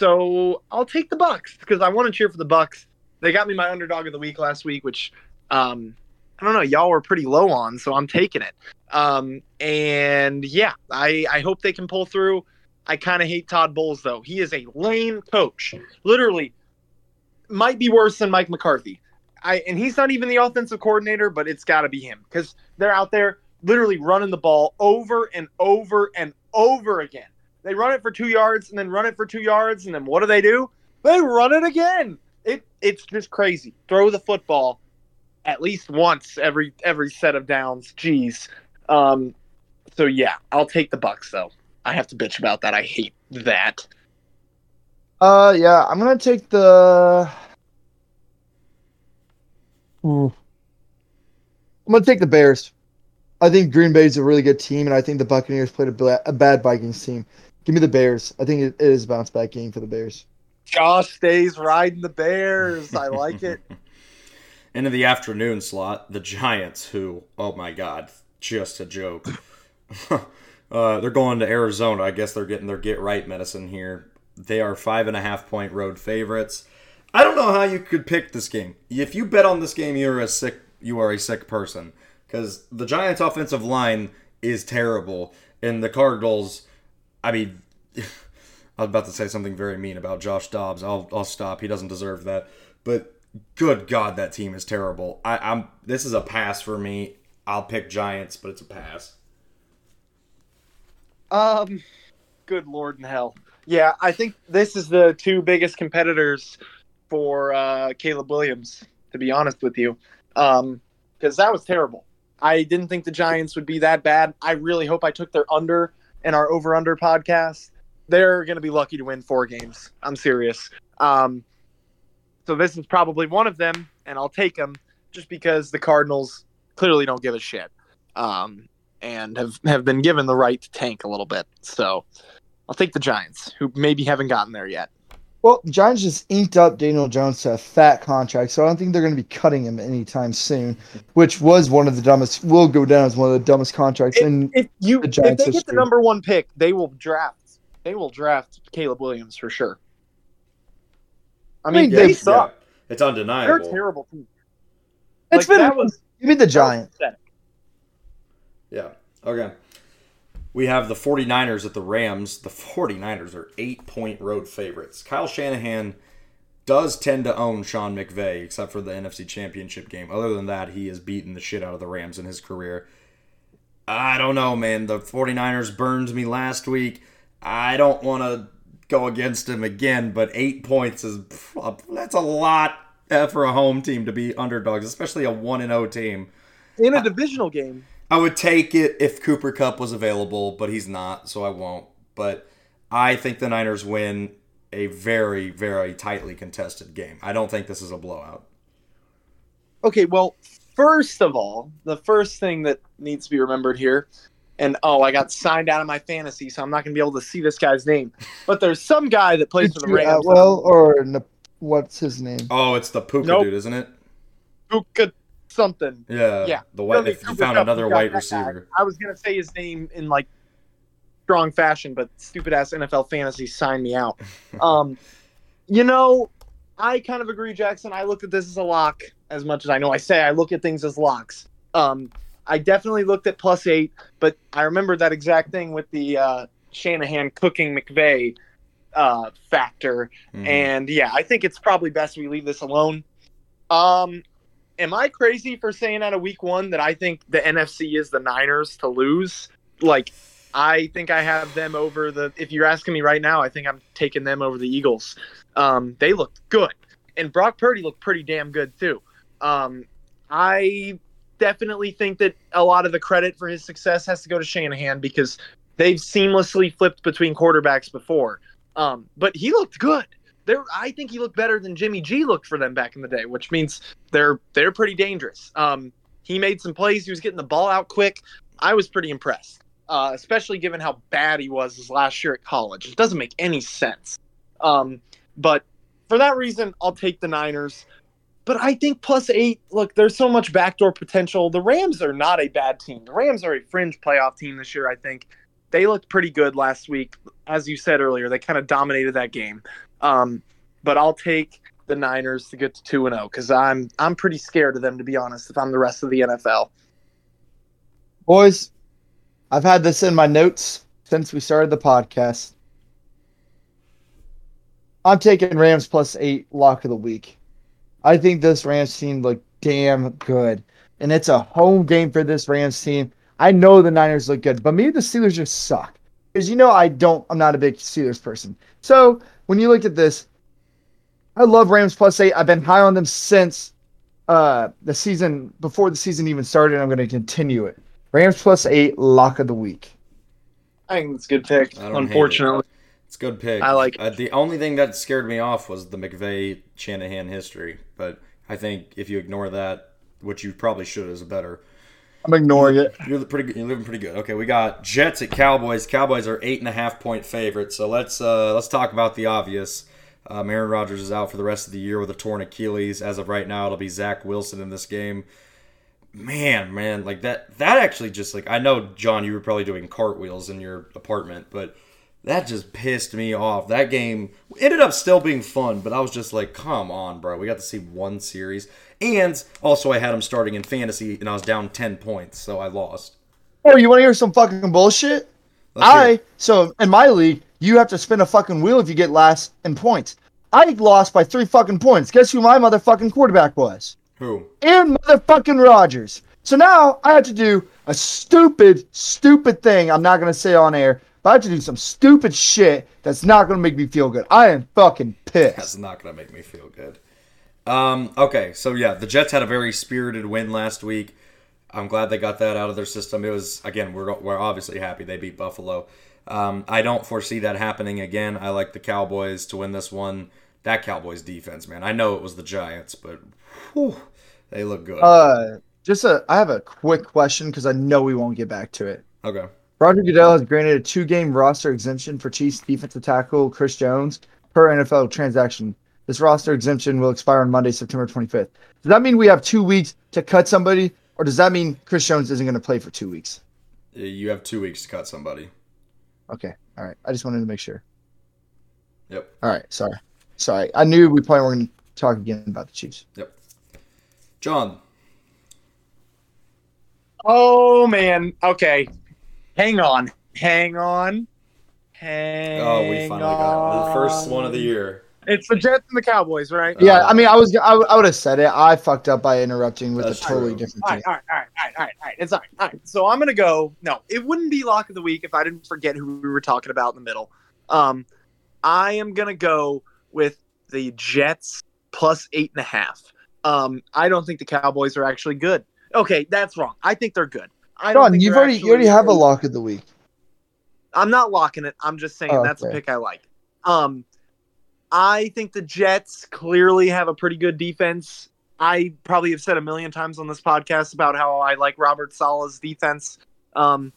so I'll take the Bucks because I want to cheer for the Bucks. They got me my underdog of the week last week, which um, I don't know, y'all were pretty low on, so I'm taking it. Um, and yeah, I, I hope they can pull through. I kind of hate Todd Bowles though. He is a lame coach. Literally, might be worse than Mike McCarthy. I and he's not even the offensive coordinator, but it's got to be him because they're out there literally running the ball over and over and over again. They run it for two yards and then run it for two yards, and then what do they do? They run it again. It it's just crazy. Throw the football at least once every every set of downs. Jeez. Um, so yeah, I'll take the Bucks though. I have to bitch about that. I hate that. Uh, yeah, I'm gonna take the. I'm gonna take the Bears. I think Green Bay's a really good team, and I think the Buccaneers played a, a bad Vikings team. Give me the Bears. I think it, it is a bounce back game for the Bears. Josh stays riding the Bears. I like it. [LAUGHS] Into the afternoon slot, the Giants, who, oh my God, just a joke. [LAUGHS] uh, they're going to Arizona. I guess they're getting their get right medicine here. They are five and a half point road favorites. I don't know how you could pick this game. If you bet on this game, you're a sick. You are a sick person because the Giants' offensive line is terrible, and the Cardinals. I mean, [LAUGHS] I was about to say something very mean about Josh Dobbs. I'll I'll stop. He doesn't deserve that. But good God, that team is terrible. I, I'm this is a pass for me. I'll pick Giants, but it's a pass. Um, good Lord in hell. Yeah, I think this is the two biggest competitors for uh, Caleb Williams. To be honest with you, um, because that was terrible. I didn't think the Giants would be that bad. I really hope I took their under in our over under podcast. They're going to be lucky to win four games. I'm serious. Um, so this is probably one of them, and I'll take them just because the Cardinals clearly don't give a shit, um, and have have been given the right to tank a little bit. So I'll take the Giants, who maybe haven't gotten there yet. Well, the Giants just inked up Daniel Jones to a fat contract, so I don't think they're going to be cutting him anytime soon. Which was one of the dumbest. Will go down as one of the dumbest contracts If, in if you the if Giants they get the number one pick, they will draft. They will draft Caleb Williams for sure. I mean, mean, they they- suck. It's undeniable. They're a terrible team. It's Like, been that was Give me the Giants. Yeah. Okay. We have the 49ers at the Rams. The 49ers are eight point road favorites. Kyle Shanahan does tend to own Sean McVay, except for the NFC Championship game. Other than that, he has beaten the shit out of the Rams in his career. I don't know, man. The 49ers burned me last week. I don't want to go against him again, but eight points is that's a lot for a home team to be underdogs, especially a 1 0 team. in a divisional game. I would take it if Cooper Kupp was available, but he's not, so I won't. But I think the Niners win a very, very tightly contested game. I don't think this is a blowout. Okay, well, first of all, the first thing that needs to be remembered here, and oh, I got signed out of my fantasy, so I'm not going to be able to see this guy's name. But there's some guy that plays for the Rams. well, or Nap- what's his name? Oh, it's the Puka Nope. dude, isn't it? Puka something. Yeah, Yeah. The white, Really, you found another white that guy. receiver. I was gonna say his name in like strong fashion, but stupid ass NFL fantasy signed me out. [LAUGHS] um, you know, I kind of agree, Jackson. I looked at this as a lock as much as I know I say I look at things as locks. Um, I definitely looked at plus eight, but I remember that exact thing with the uh, Shanahan cooking McVay uh, factor. Mhm. And yeah, I think it's probably best we leave this alone. Um, am I crazy for saying out of week one that I think the NFC is the Niners to lose? Like, I think I have them over the. If you're asking me right now, I think I'm taking them over the Eagles. Um, they looked good, and Brock Purdy looked pretty damn good too. Um, I definitely think that a lot of the credit for his success has to go to Shanahan because they've seamlessly flipped between quarterbacks before. Um, but he looked good. There, I think he looked better than Jimmy G looked for them back in the day, which means they're they're pretty dangerous. Um, he made some plays. He was getting the ball out quick. I was pretty impressed, uh, especially given how bad he was his last year at college. It doesn't make any sense. Um, but for that reason, I'll take the Niners. But I think plus eight. Look, there's so much backdoor potential. The Rams are not a bad team. The Rams are a fringe playoff team this year. I think they looked pretty good last week, as you said earlier. They kind of dominated that game. Um, but I'll take the Niners to get to two and zero because I'm I'm pretty scared of them to be honest. If I'm the rest of the NFL, Boys, I've had this in my notes since we started the podcast. I'm taking Rams plus eight lock of the week. I think this Rams team looked damn good. And it's a home game for this Rams team. I know the Niners look good, but maybe the Steelers just suck. Because you know I don't I'm not a big Steelers person. So when you look at this, I love Rams plus eight. I've been high on them since uh the season before the season even started. I'm gonna continue it. Rams plus eight, lock of the week. I think it's a good pick. I it. Unfortunately, It's a good pick. I like it. Uh, the only thing that scared me off was the McVay Shanahan history, but I think if you ignore that, which you probably should, is a better. I'm ignoring it. You're pretty. You're living pretty good. Okay, we got Jets at Cowboys. Cowboys are eight and a half point favorites. So let's uh, let's talk about the obvious. Um, Aaron Rodgers is out for the rest of the year with a torn Achilles. As of right now, it'll be Zach Wilson in this game. Man, man, like that. That actually just like I know, John, you were probably doing cartwheels in your apartment, but that just pissed me off. That game ended up still being fun, but I was just like, come on, bro. We got to see one series. And also, I had him starting in fantasy, and I was down 10 points, so I lost. Oh, you want to hear some fucking bullshit? Let's I so in my league, you have to spin a fucking wheel if you get last in points. I lost by three fucking points. Guess who my motherfucking quarterback was? Who? Aaron motherfucking Rodgers. So now I have to do a stupid, stupid thing. I'm not gonna say on air, but I have to do some stupid shit that's not gonna make me feel good. I am fucking pissed. That's not going to make me feel good. Um, okay, so yeah, the Jets had a very spirited win last week. I'm glad they got that out of their system. It was again, we're we're obviously happy they beat Buffalo. Um, I don't foresee that happening again. I like the Cowboys to win this one. That Cowboys defense, man. I know it was the Giants, but whew, they look good. Uh, just a, I have a quick question because I know we won't get back to it. okay. Roger Goodell has granted a two-game roster exemption for Chiefs defensive tackle Chris Jones per NFL transaction. This roster exemption will expire on Monday, September 25th. Does that mean we have two weeks to cut somebody, or does that mean Chris Jones isn't going to play for two weeks? Uh, you have two weeks to cut somebody. Okay, all right. I just wanted to make sure. Yep. All right, sorry, sorry. I knew we probably weren't going to talk again about the Chiefs. Yep. John. Oh man. Okay. Hang on. Hang on. Hang on. Oh, we finally got the first one of the year. It's the Jets and the Cowboys, right? Uh, Yeah, I mean, I was, I, I would have said it. I fucked up by interrupting with a totally true. different All thing. right, all right, all right, all right, all right, all right. It's all right, all right. So I'm gonna go. No, it wouldn't be lock of the week if I didn't forget who we were talking about in the middle. Um, I am gonna go with the Jets plus eight and a half. Um, I don't think the Cowboys are actually good. Okay, that's wrong. I think they're good. I don't John, think you've already, you already actually have a lock of the week. I'm not locking it. I'm just saying Oh, that's a pick I like. Um, I think the Jets clearly have a pretty good defense. I probably have said a million times on this podcast about how I like Robert Saleh's defense. Um,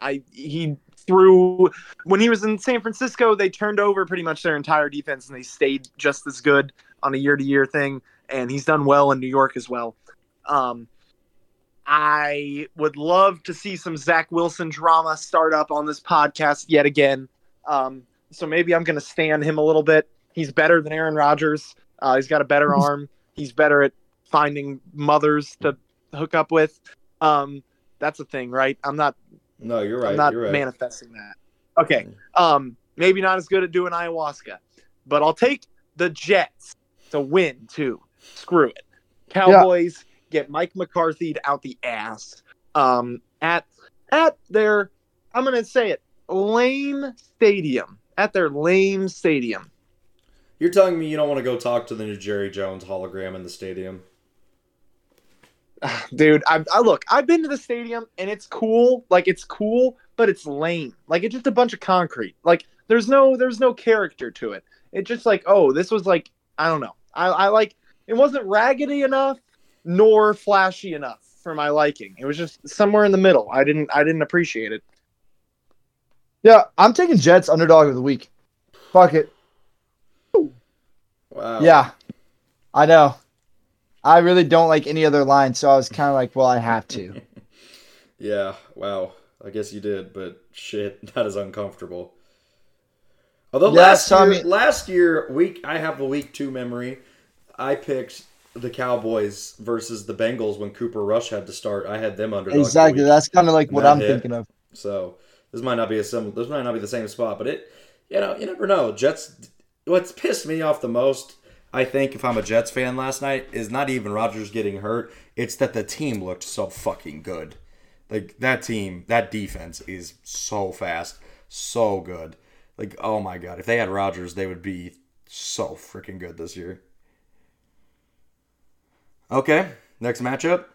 I he threw when he was in San Francisco, they turned over pretty much their entire defense and they stayed just as good on a year to year thing. And he's done well in New York as well. Um, I would love to see some Zach Wilson drama start up on this podcast yet again. Um, so maybe I'm going to stand him a little bit. He's better than Aaron Rodgers. Uh, he's got a better [LAUGHS] arm. He's better at finding mothers to hook up with. Um, that's a thing, right? I'm not. No, you're right. I'm not you're right. manifesting that. Okay. Um, maybe not as good at doing ayahuasca, but I'll take the Jets to win too. Screw it. Cowboys get Mike McCarthy out the ass. Um, at at their, I'm gonna say it, lame stadium. At their lame stadium. You're telling me you don't want to go talk to the new Jerry Jones hologram in the stadium? [SIGHS] Dude, I, I look. I've been to the stadium and it's cool. Like it's cool, but it's lame. Like it's just a bunch of concrete. Like there's no there's no character to it. It's just like oh, this was like I don't know. I, I like it wasn't raggedy enough nor flashy enough for my liking. It was just somewhere in the middle. I didn't I didn't appreciate it. Yeah, I'm taking Jets underdog of the week. Fuck it. Wow. Yeah, I know. I really don't like any other line, so I was kind of like, well, I have to. [LAUGHS] Yeah. Wow. I guess you did, but shit, [LAUGHS] that is uncomfortable. Although Yeah, last I year, last year week, I have a week two memory. I picked the Cowboys versus the Bengals when Cooper Rush had to start. I had them the exactly. week. That's kind of like what I'm hit. thinking of. So this might not be a sim. This might not be the same spot, but it, you know, you never know. Jets. What's pissed me off the most, I think, if I'm a Jets fan last night, is not even Rodgers getting hurt. It's that the team looked so fucking good. Like that team, that defense is so fast, so good. Like oh my god, if they had Rodgers, they would be so freaking good this year. Okay, next matchup.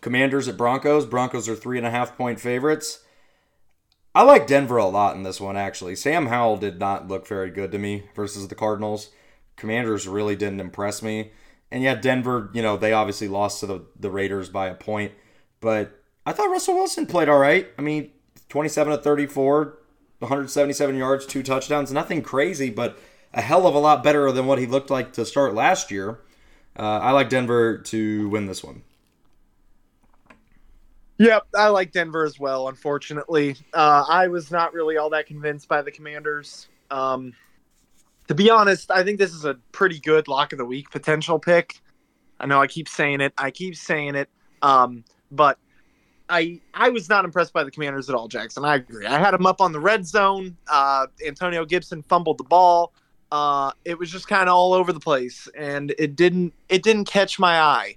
Commanders at Broncos. Broncos are three and a half point favorites. I like Denver a lot in this one, actually. Sam Howell did not look very good to me versus the Cardinals. Commanders really didn't impress me. And yet, Denver, you know, they obviously lost to the, the Raiders by a point. But I thought Russell Wilson played all right. I mean, 27 to 34, 177 yards, two touchdowns. Nothing crazy, but a hell of a lot better than what he looked like to start last year. Uh, I like Denver to win this one. Yep, I like Denver as well. Unfortunately, uh, I was not really all that convinced by the Commanders. Um, to be honest, I think this is a pretty good lock of the week potential pick. I know I keep saying it. I keep saying it. Um, but I I was not impressed by the Commanders at all, Jackson. I agree. I had them up on the red zone. Uh, Antonio Gibson fumbled the ball. Uh, it was just kind of all over the place, and it didn't it didn't catch my eye.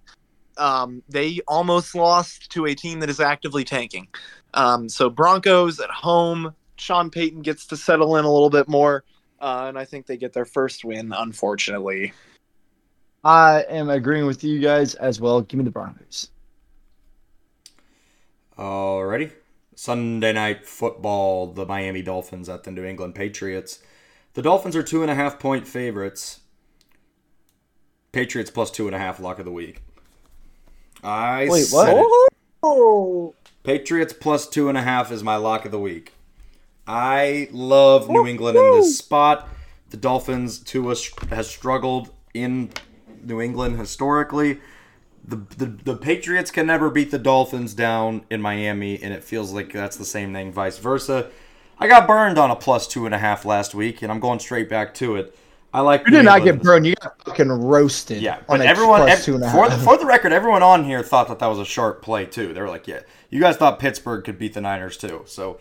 Um, they almost lost to a team that is actively tanking. Um, so Broncos at home. Sean Payton gets to settle in a little bit more, uh, and I think they get their first win. Unfortunately, I am agreeing with you guys as well. Give me the Broncos. Alrighty. Sunday night football, the Miami Dolphins at the New England Patriots. The Dolphins are two and a half point favorites. Patriots plus two and a half lock of the week. I Wait, said what? it. oh, Patriots plus two and a half is my lock of the week. I love New England in this spot. The Dolphins, Tua has struggled in New England historically. The, the the Patriots can never beat the Dolphins down in Miami, and it feels like that's the same thing, vice versa. I got burned on a plus two and a half last week, and I'm going straight back to it. I like. You did not get burned. You got fucking roasted. Yeah, but everyone, ev- for, the, for the record, everyone on here thought that that was a sharp play too. They were like, "Yeah, you guys thought Pittsburgh could beat the Niners too." So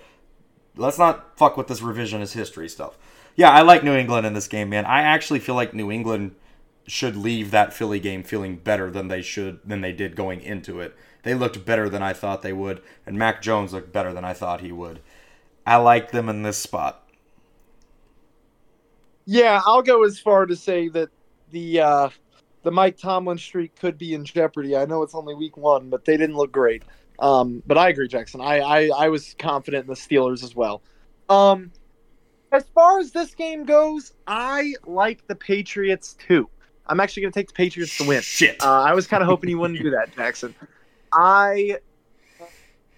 let's not fuck with this revisionist history stuff. Yeah, I like New England in this game, man. I actually feel like New England should leave that Philly game feeling better than they should than they did going into it. They looked better than I thought they would, and Mac Jones looked better than I thought he would. I like them in this spot. Yeah, I'll go as far to say that the uh, the Mike Tomlin streak could be in jeopardy. I know it's only week one, but they didn't look great. Um, but I agree, Jackson. I, I I was confident in the Steelers as well. Um, as far as this game goes, I like the Patriots too. I'm actually going to take the Patriots to win. Shit. Uh, I was kind of hoping you wouldn't do that, Jackson. I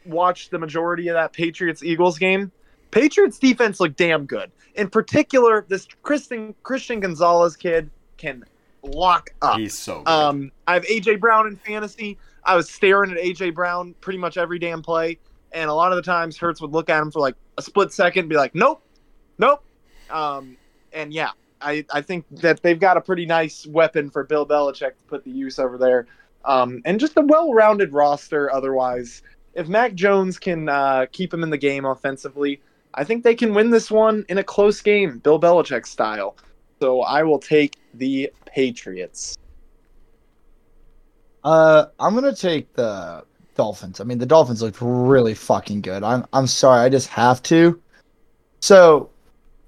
watched the majority of that Patriots Eagles game. Patriots defense looked damn good. In particular, this Christian Christian Gonzalez kid can lock up. He's so good. Um, I have AJ Brown in fantasy. I was staring at AJ Brown pretty much every damn play, and a lot of the times Hurts would look at him for like a split second, and be like, "Nope, nope." Um, and yeah, I I think that they've got a pretty nice weapon for Bill Belichick to put the use over there, um, and just a well-rounded roster. Otherwise, if Mac Jones can uh, keep him in the game offensively, I think they can win this one in a close game, Bill Belichick style. So I will take the Patriots. Uh, I'm gonna take the Dolphins. I mean, the Dolphins looked really fucking good. I'm I'm sorry, I just have to. So,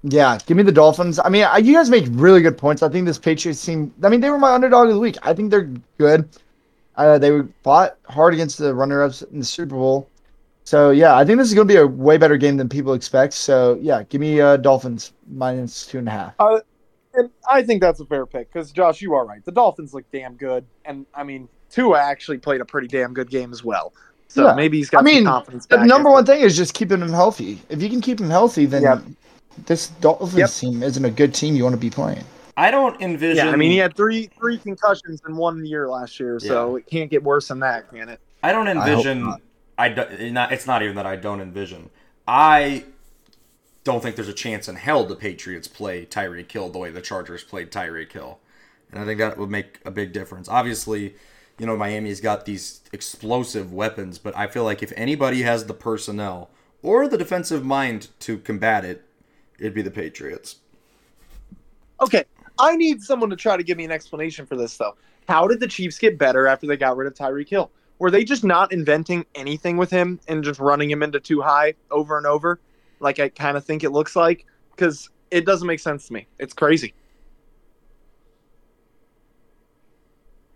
yeah, give me the Dolphins. I mean, I, you guys make really good points. I think this Patriots team. I mean, they were my underdog of the week. I think they're good. Uh, they fought hard against the runner-ups in the Super Bowl. So yeah, I think this is going to be a way better game than people expect. So yeah, give me uh, Dolphins minus two and a half. Uh, and I think that's a fair pick because Josh, you are right. The Dolphins look damn good, and I mean Tua actually played a pretty damn good game as well. So Yeah. maybe he's got I mean, some confidence. The back number one thing is just keeping him healthy. If you can keep him healthy, then Yep. this Dolphins Yep. team isn't a good team you want to be playing. I don't envision. Yeah, I mean he had three three concussions in one year last year, so it can't get worse than that, can it? I don't hope envision. not. I, not, it's not even that I don't envision. I don't think there's a chance in hell the Patriots play Tyreek Hill the way the Chargers played Tyreek Hill, and I think that would make a big difference. Obviously, you know Miami's got these explosive weapons, but I feel like if anybody has the personnel or the defensive mind to combat it, it'd be the Patriots. Okay, I need someone to try to give me an explanation for this though. How did the Chiefs get better after they got rid of Tyreek Hill? Were they just not inventing anything with him and just running him into too high over and over, like I kind of think it looks like? Because it doesn't make sense to me. It's crazy.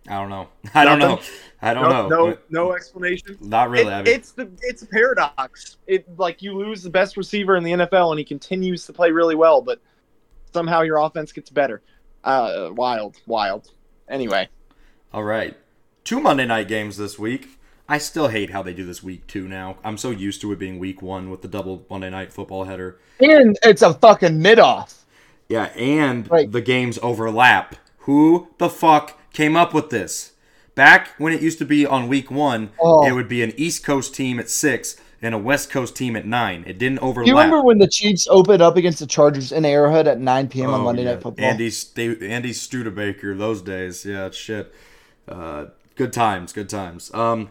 I don't know. [LAUGHS] I don't know. I don't no, know. no, no explanation. Not really. It- I mean, it's the it's a paradox. It like you lose the best receiver in the NFL and he continues to play really well, but somehow your offense gets better. Uh, wild, wild. Anyway, All right. Two Monday night games this week. I still hate how they do this week two now. I'm so used to it being week one with the double Monday night football header. And it's a fucking mid off. Yeah, and Right. the games overlap. Who the fuck came up with this? Back when it used to be on week one, Oh. it would be an East Coast team at six and a West Coast team at nine. It didn't overlap. You remember when the Chiefs opened up against the Chargers in Arrowhead at 9 p.m. on Oh, Monday yeah. Night Football? Andy Andy Studebaker, those days. Yeah, shit. Uh, good times, good times. Um,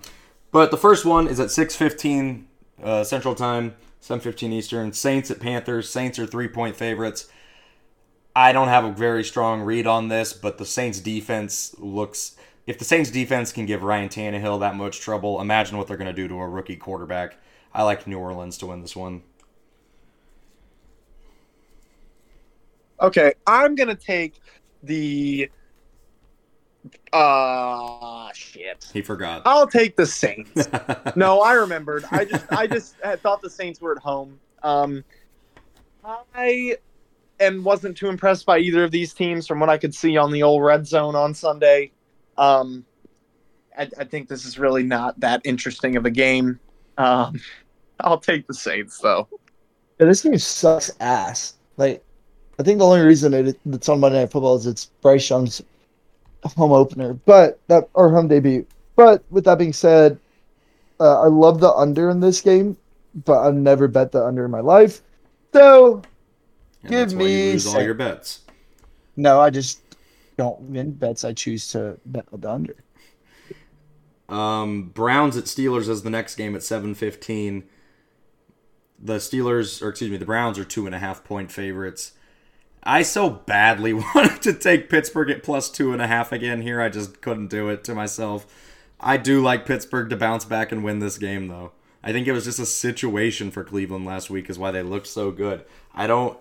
but the first one is at 6:15 uh, Central Time, 7:15 Eastern. Saints at Panthers. Saints are three point favorites. I don't have a very strong read on this, but the Saints defense looks. If the Saints defense can give Ryan Tannehill that much trouble, imagine what they're going to do to a rookie quarterback. I like New Orleans to win this one. okay, I'm gonna take the. Uh shit. He forgot. I'll take the Saints. [LAUGHS] no, I remembered. I just I just had thought the Saints were at home. Um, I and wasn't too impressed by either of these teams from what I could see on the old red zone on Sunday. Um, I, I think this is really not that interesting of a game. Um, I'll take the Saints though. Yeah, this game sucks ass. Like, I think the only reason it, it's on Monday Night Football is it's Bryce Young's home opener, but that or home debut. But with that being said, uh, I love the under in this game, but I've never bet the under in my life. So And Give why you me lose all your bets. no, I just don't win bets. I choose to bet the under. Um, Browns at Steelers is the next game at seven fifteen. The Steelers, or excuse me, the Browns are two and a half point favorites. I so badly [LAUGHS] wanted to take Pittsburgh at plus two and a half again here. I just couldn't do it to myself. I do like Pittsburgh to bounce back and win this game though. I think it was just a situation for Cleveland last week is why they looked so good. I don't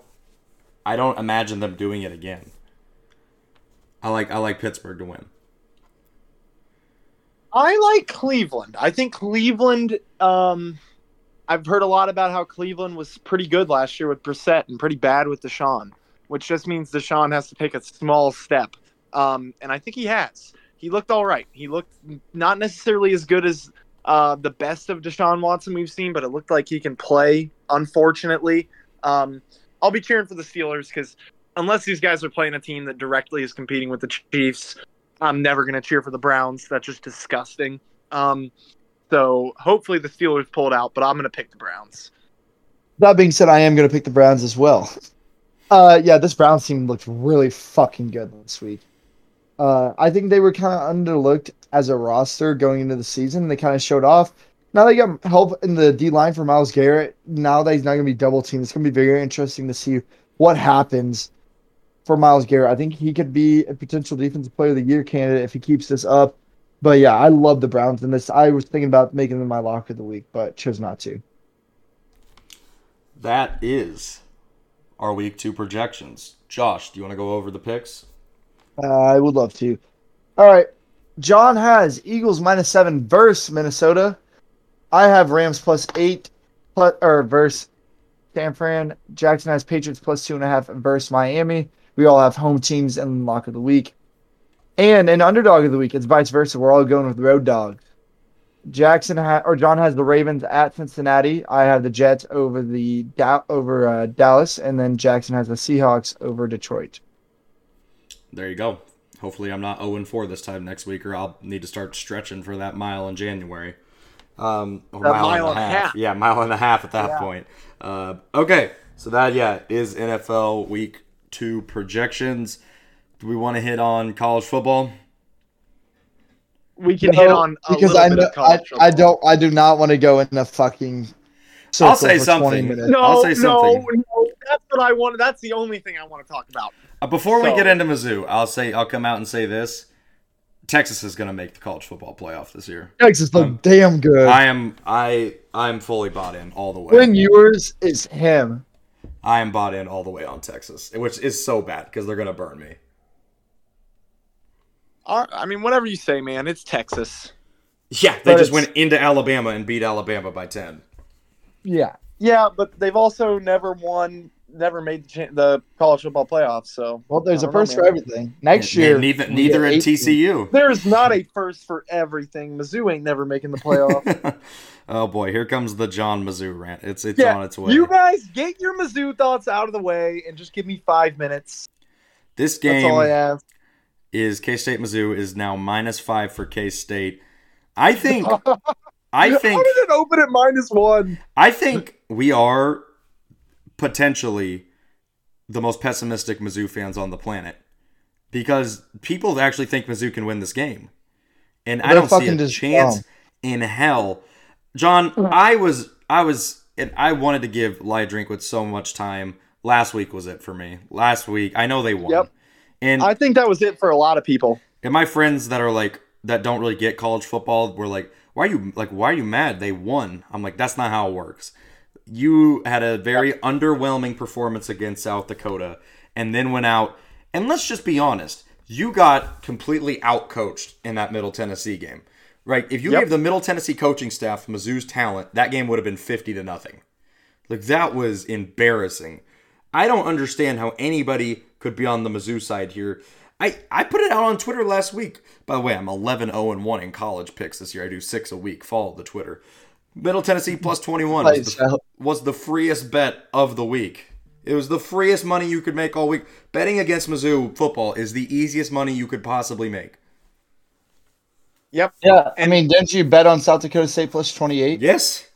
I don't imagine them doing it again. I like I like Pittsburgh to win. I like Cleveland. I think Cleveland. Um, I've heard a lot about how Cleveland was pretty good last year with Brissett and pretty bad with Deshaun, which just means Deshaun has to take a small step. Um, and I think he has. He looked all right. He looked not necessarily as good as uh, the best of Deshaun Watson we've seen, but it looked like he can play. Unfortunately, um, I'll be cheering for the Steelers because unless these guys are playing a team that directly is competing with the Chiefs, I'm never going to cheer for the Browns. That's just disgusting. Um, so hopefully the Steelers pulled out, but I'm going to pick the Browns. That being said, I am going to pick the Browns as well. Uh, yeah, this Browns team looked really fucking good this week. Uh, I think they were kind of underlooked as a roster going into the season. They kind of showed off. Now they got help in the D line for Myles Garrett. Now that he's not going to be double teamed, it's going to be very interesting to see what happens for Myles Garrett. I think he could be a potential defensive player of the year candidate if he keeps this up. But yeah, I love the Browns in this. I was thinking about making them my lock of the week, but chose not to. That is our week two projections. Josh, do you want to go over the picks? Uh, I would love to. All right. John has Eagles minus seven versus Minnesota. I have Rams plus eight, plus, or versus San Fran. Jackson has Patriots plus two and a half versus Miami. We all have home teams in lock of the week. And an underdog of the week. It's vice versa. We're all going with road dogs. Jackson ha- or John has the Ravens at Cincinnati. I have the Jets over the da- over uh, Dallas, and then Jackson has the Seahawks over Detroit. There you go. Hopefully, I'm not 0 4 this time next week, or I'll need to start stretching for that mile in January. Um, or That mile and a half. Yeah, mile and a half at that Yeah. point. Uh, okay, so that yeah is NFL Week Two projections. Do we want to hit on college football? We can No, hit on a because little I bit know, of I, I don't I do not want to go in a fucking. I'll say for something. No, I'll say no, something. no. That's what I want. That's the only thing I want to talk about. Uh, before we get into Mizzou, I'll say I'll come out and say this: Texas is going to make the college football playoff this year. Texas look Um, damn good. I am I I'm fully bought in all the way. Quinn Ewers is him. I am bought in all the way on Texas, which is so bad because they're gonna burn me. All- I mean, whatever you say, man. It's Texas. Yeah, they But just it's- went into Alabama and beat Alabama by ten. Yeah. Yeah, but they've also never won, never made the, cha- the college football playoffs. So Well, there's a don't know, first for everything. Next Yeah, year, neither we neither get in TCU. there's not a first for everything. Mizzou ain't never making the playoff. [LAUGHS] oh boy, here comes the John Mizzou rant. It's it's yeah, on its way. you guys get your Mizzou thoughts out of the way and just give me five minutes. this That's all I game ask. Is K State Mizzou is now minus five for K State. I think I think. [LAUGHS] How think did it open at minus one? I think we are potentially the most pessimistic Mizzou fans on the planet because people actually think Mizzou can win this game, and I don't see fucking a just chance dumb. in hell. John, I was, I was, and I wanted to give Eli Drinkwitz so much time. Last week was it for me. Last week, I know they won, Yep. And I think that was it for a lot of people. and my friends that are like that don't really get college football were like, "Why are you like why are you mad? They won." I'm like, "That's not how it works." You had a very underwhelming performance against South Dakota and then went out and let's just be honest, you got completely outcoached in that Middle Tennessee game. Right? If you Yep. gave the Middle Tennessee coaching staff Mizzou's talent, that game would have been 50 to nothing. Like that was embarrassing. I don't understand how anybody could be on the Mizzou side here. I, I put it out on Twitter last week. By the way, I'm 11 0 and 1 in college picks this year. I do six a week. Follow the Twitter. Middle Tennessee plus [LAUGHS] 21 was the, was the freest bet of the week. It was the freest money you could make all week. Betting against Mizzou football is the easiest money you could possibly make. Yep. Yeah, I mean, didn't you bet on South Dakota State plus 28? Yes.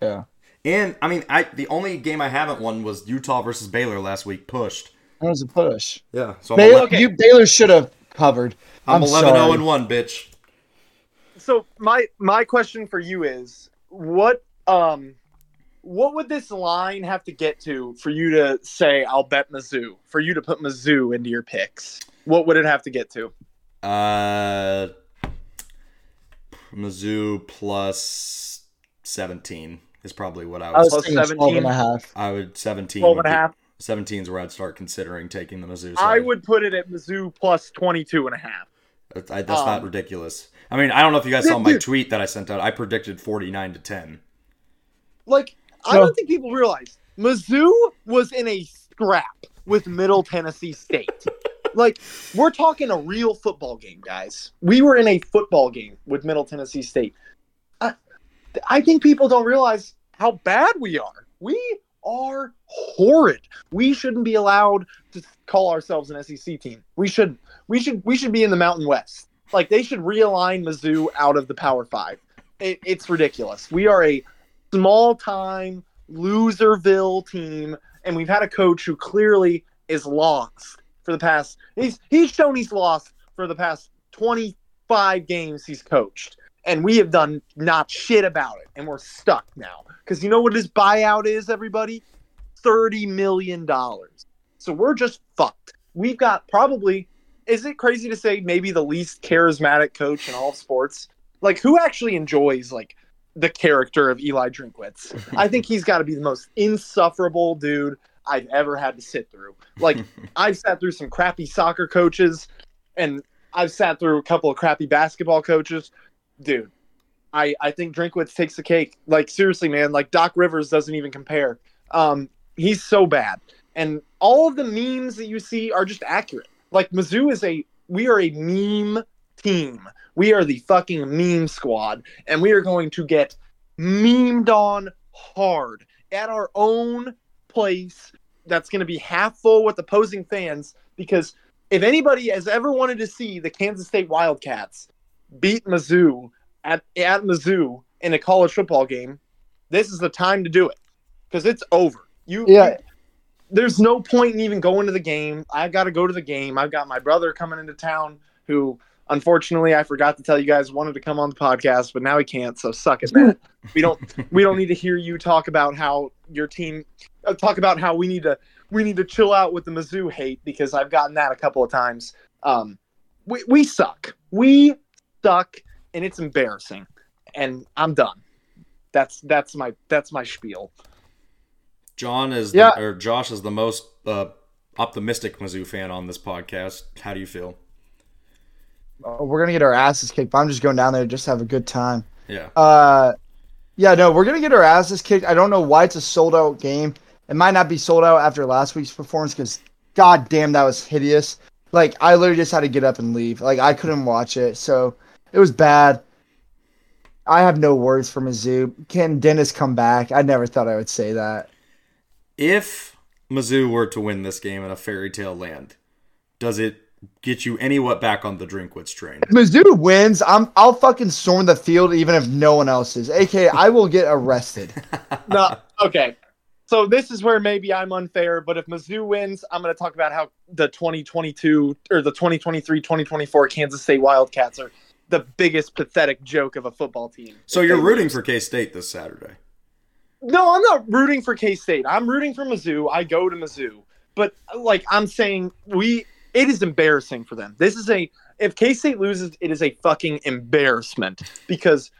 Yeah. And I mean, I the only game I haven't won was Utah versus Baylor last week. Pushed. That was a push. Yeah. So I'm, Baylor, ele- okay. you, Baylor should have covered. I'm I'm 11 0 and 1, bitch. So my my question for you is what um what would this line have to get to for you to say I'll bet Mizzou? For you to put Mizzou into your picks, what would it have to get to? Uh, Mizzou plus 17 is probably what I I was was. Plus 12 and a half. I would 17. 12 would and a be- half. 17 is where I'd start considering taking the Mizzou. I would put it at Mizzou plus 22 and a half. That's, I, that's not um, ridiculous. I mean, I don't know if you guys saw my Dude. [LAUGHS] tweet that I sent out. I predicted 49 to 10. Like I don't think people realize Mizzou was in a scrap with Middle Tennessee State. [LAUGHS] like we're talking a real football game, guys. We were in a football game with Middle Tennessee State. I, I think people don't realize how bad we are. We are horrid. We shouldn't be allowed to call ourselves an SEC team. We should we should we should be in the Mountain West. Like they should realign Mizzou out of the Power Five. It, it's ridiculous. We are a small time loserville team, and we've had a coach who clearly is lost for the past. He's he's shown he's lost for the past twenty five games he's coached, and we have done not shit about it, and we're stuck now. Because you know what his buyout is, everybody? $30 million. So we're just fucked. We've got probably, is it crazy to say, maybe the least charismatic coach in all sports? Like, who actually enjoys, like, the character of Eli Drinkwitz? I think he's got to be the most insufferable dude I've ever had to sit through. Like, [LAUGHS] I've sat through some crappy soccer coaches, and I've sat through a couple of crappy basketball coaches. Dude, I, I think Drinkwitz takes the cake. Like seriously, man. Like Doc Rivers doesn't even compare. Um, he's so bad, and all of the memes that you see are just accurate. Like Mizzou is a we are a meme team. We are the fucking meme squad, and we are going to get memed on hard at our own place. That's going to be half full with opposing fans because if anybody has ever wanted to see the Kansas State Wildcats beat Mizzou at at Mizzou in a college football game, this is the time to do it because it's over. You Yeah. there's no point in even going to the game. I got to go to the game. I've got my brother coming into town who unfortunately I forgot to tell you guys wanted to come on the podcast, but now he can't. So suck it, man. we don't we don't need to hear you talk about how your team uh, talk about how we need to we need to chill out with the Mizzou hate because I've gotten that a couple of times. Um, we we suck. We suck, and it's embarrassing. And I'm done. That's that's my that's my spiel. John is Yeah. the, or Josh is the most uh, optimistic Mizzou fan on this podcast. How do you feel? Oh, we're gonna get our asses kicked. But I'm just going down there to just have a good time. Yeah. Uh, yeah, no, we're gonna get our asses kicked. I don't know why it's a sold out game. It might not be sold out after last week's performance because, god damn, that was hideous. Like I literally just had to get up and leave. Like I couldn't watch it, so it was bad. I have no words for Mizzou. Can Dennis come back? I never thought I would say that. If Mizzou were to win this game in a fairy tale land, does it get you any what back on the Drinkwitz train? If Mizzou wins, I'm I'll fucking storm the field even if no one else is. AK, I will get arrested. [LAUGHS] no, okay. So this is where maybe I'm unfair, but if Mizzou wins, I'm going to talk about how the 2022 or the 2023-2024 Kansas State Wildcats are the biggest pathetic joke of a football team. So you're rooting lose. for K State this Saturday. No, I'm not rooting for K State. I'm rooting for Mizzou. I go to Mizzou, but like I'm saying, we it is embarrassing for them. This is a if K State loses, it is a fucking embarrassment because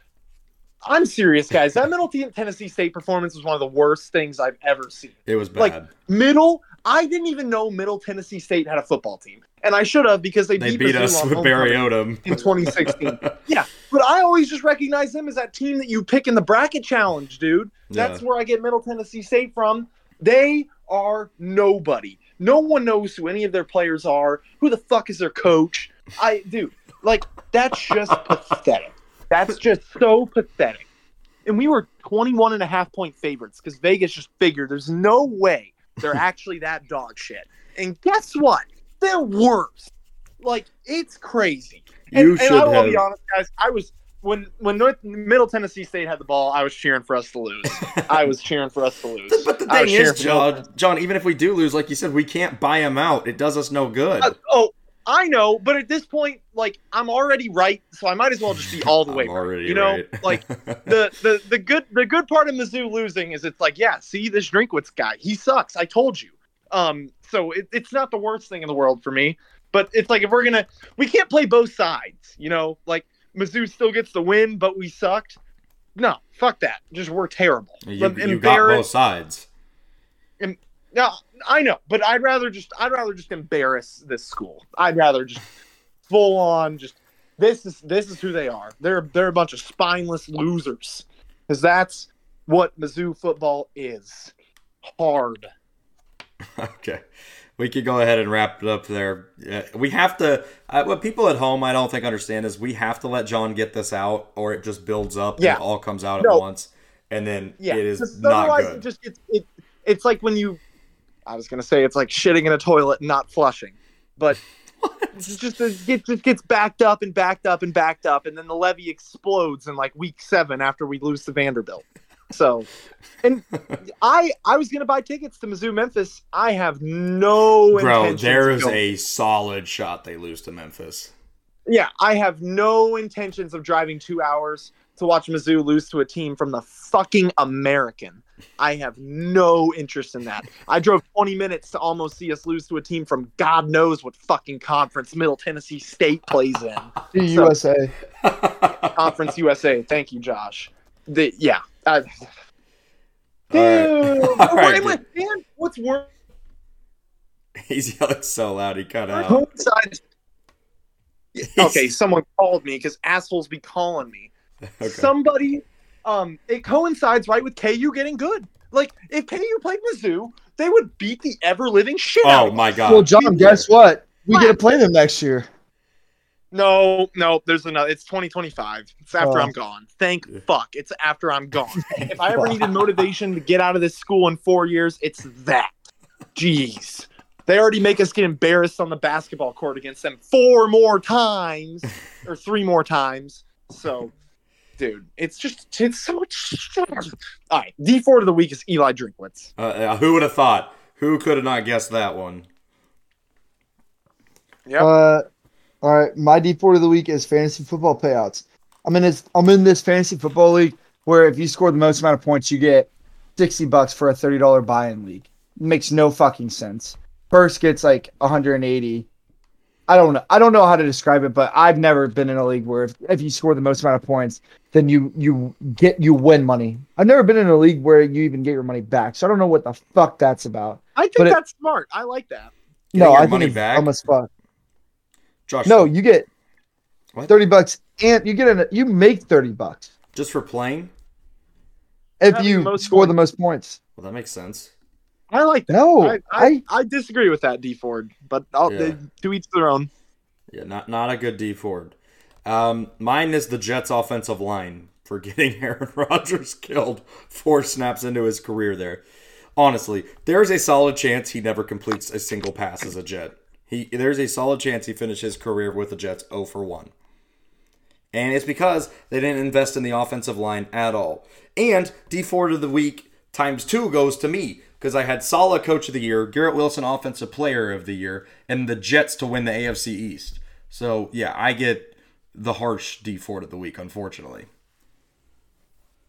I'm serious, guys. That Middle [LAUGHS] Tennessee State performance was one of the worst things I've ever seen. It was bad. Like, Middle, I didn't even know Middle Tennessee State had a football team, and I should have because they, they beat, beat us with Barry Odom in 2016. [LAUGHS] yeah, but I always just recognize them as that team that you pick in the bracket challenge, dude. That's Yeah. where I get Middle Tennessee State from. They are nobody. No one knows who any of their players are. Who the fuck is their coach? I dude, like that's just [LAUGHS] pathetic. That's just so pathetic. And we were 21 and a half point favorites because Vegas just figured there's no way they're actually that dog shit. And guess what? They're worse. Like it's crazy. And, You and should I will have- be honest, guys. I was when when North, Middle Tennessee State had the ball. I was cheering for us to lose. I was cheering for us to [LAUGHS] lose. But the thing is, John, John, even if we do lose, like you said, we can't buy him out. It does us no good. Uh, oh, I know, but at this point, like I'm already right, so I might as well just be all the [LAUGHS] way right. You know, right. [LAUGHS] like the, the the good the good part of Mizzou losing is it's like, yeah, see this Drinkwitz guy, he sucks. I told you. Um, so it, it's not the worst thing in the world for me, but it's like if we're gonna, we can't play both sides. You know, like Mizzou still gets the win, but we sucked. No, fuck that. Just we're terrible. you, you got both sides. No, I know, but I'd rather just I'd rather just embarrass this school. I'd rather just full on just this is this is who they are. They're they're a bunch of spineless losers. Cuz that's what Mizzou football is. Hard. [LAUGHS] Okay. We could go ahead and wrap it up there. We have to. Uh, what people at home I don't think understand is we have to let John get this out, or it just builds up Yeah. and it all comes out No. at once, and then Yeah. it is not good. it just gets it it's like when you I was gonna say it's like shitting in a toilet and not flushing, but [LAUGHS] it's just it just gets backed up and backed up and backed up, and then the levee explodes in like week seven after we lose to Vanderbilt. So, and [LAUGHS] I I was gonna buy tickets to Mizzou Memphis. I have no Bro, there is a solid shot they lose to Memphis. Yeah, I have no intentions of driving two hours to watch Mizzou lose to a team from the fucking American. I have no interest in that. I drove 20 minutes to almost see us lose to a team from God knows what fucking conference Middle Tennessee State plays in. The So- USA. [LAUGHS] Conference USA. Thank you, Josh. The, yeah. I, Dude, All right, am [LAUGHS] I- man, what's worse He's yelling so loud he cut out. [LAUGHS] Okay, someone called me because assholes be calling me. Okay. somebody um it coincides right with KU getting good. Like if KU played Mizzou, they would beat the ever living shit out Oh my god. Well, John, guess what? We get to play them next year. No, no, there's another it's 2025. It's after Oh. I'm gone. Thank fuck. It's after I'm gone. [LAUGHS] if I ever needed motivation to get out of this school in 4 years, it's that. Jeez. They already make us get embarrassed on the basketball court against them four more times [LAUGHS] or three more times. So, dude, it's just it's so much. All right, Dee Ford of the week is Eli Drinkwitz. Uh, uh, who would have thought? Who could have not guessed that one? Yep. Uh, all right, my Dee Ford of the week is fantasy football payouts. I'm in this. I'm in this fantasy football league where if you score the most amount of points, you get sixty bucks for a thirty dollar buy-in league. makes no fucking sense. First gets like 180. I don't know. I don't know how to describe it, but I've never been in a league where if, if you score the most amount of points, then you you get you win money. I've never been in a league where you even get your money back. So I don't know what the fuck that's about. I think but it- that's smart. I like that. no, I think money it's back? dumb as fuck. Josh. No, you get What? thirty bucks, and you get an you make thirty bucks Just for playing? if Having you score points. the most points. Well, that makes sense. I like that. No, I, I, I, I disagree with that, Dee Ford, but I'll, Yeah. they, to each their own. Yeah, not not a good Dee Ford. Um, mine is the Jets' offensive line for getting [LAUGHS] Aaron Rodgers killed four snaps into his career there. Honestly, there is a solid chance he never completes a single pass as a Jet. He there's a solid chance he finishes his career with the Jets 0 for 1. And it's because they didn't invest in the offensive line at all. And D Ford of the week times two goes to me because I had Saleh coach of the year, Garrett Wilson offensive player of the year, and the Jets to win the AFC East. So yeah, I get the harsh Dee Ford of the week, unfortunately.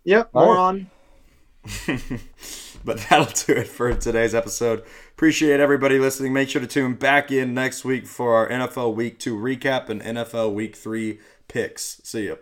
Yep, All right. moron. [LAUGHS] But that'll do it for today's episode. Appreciate everybody listening. Make sure to tune back in next week for our NFL Week 2 recap and NFL Week 3 picks. See ya.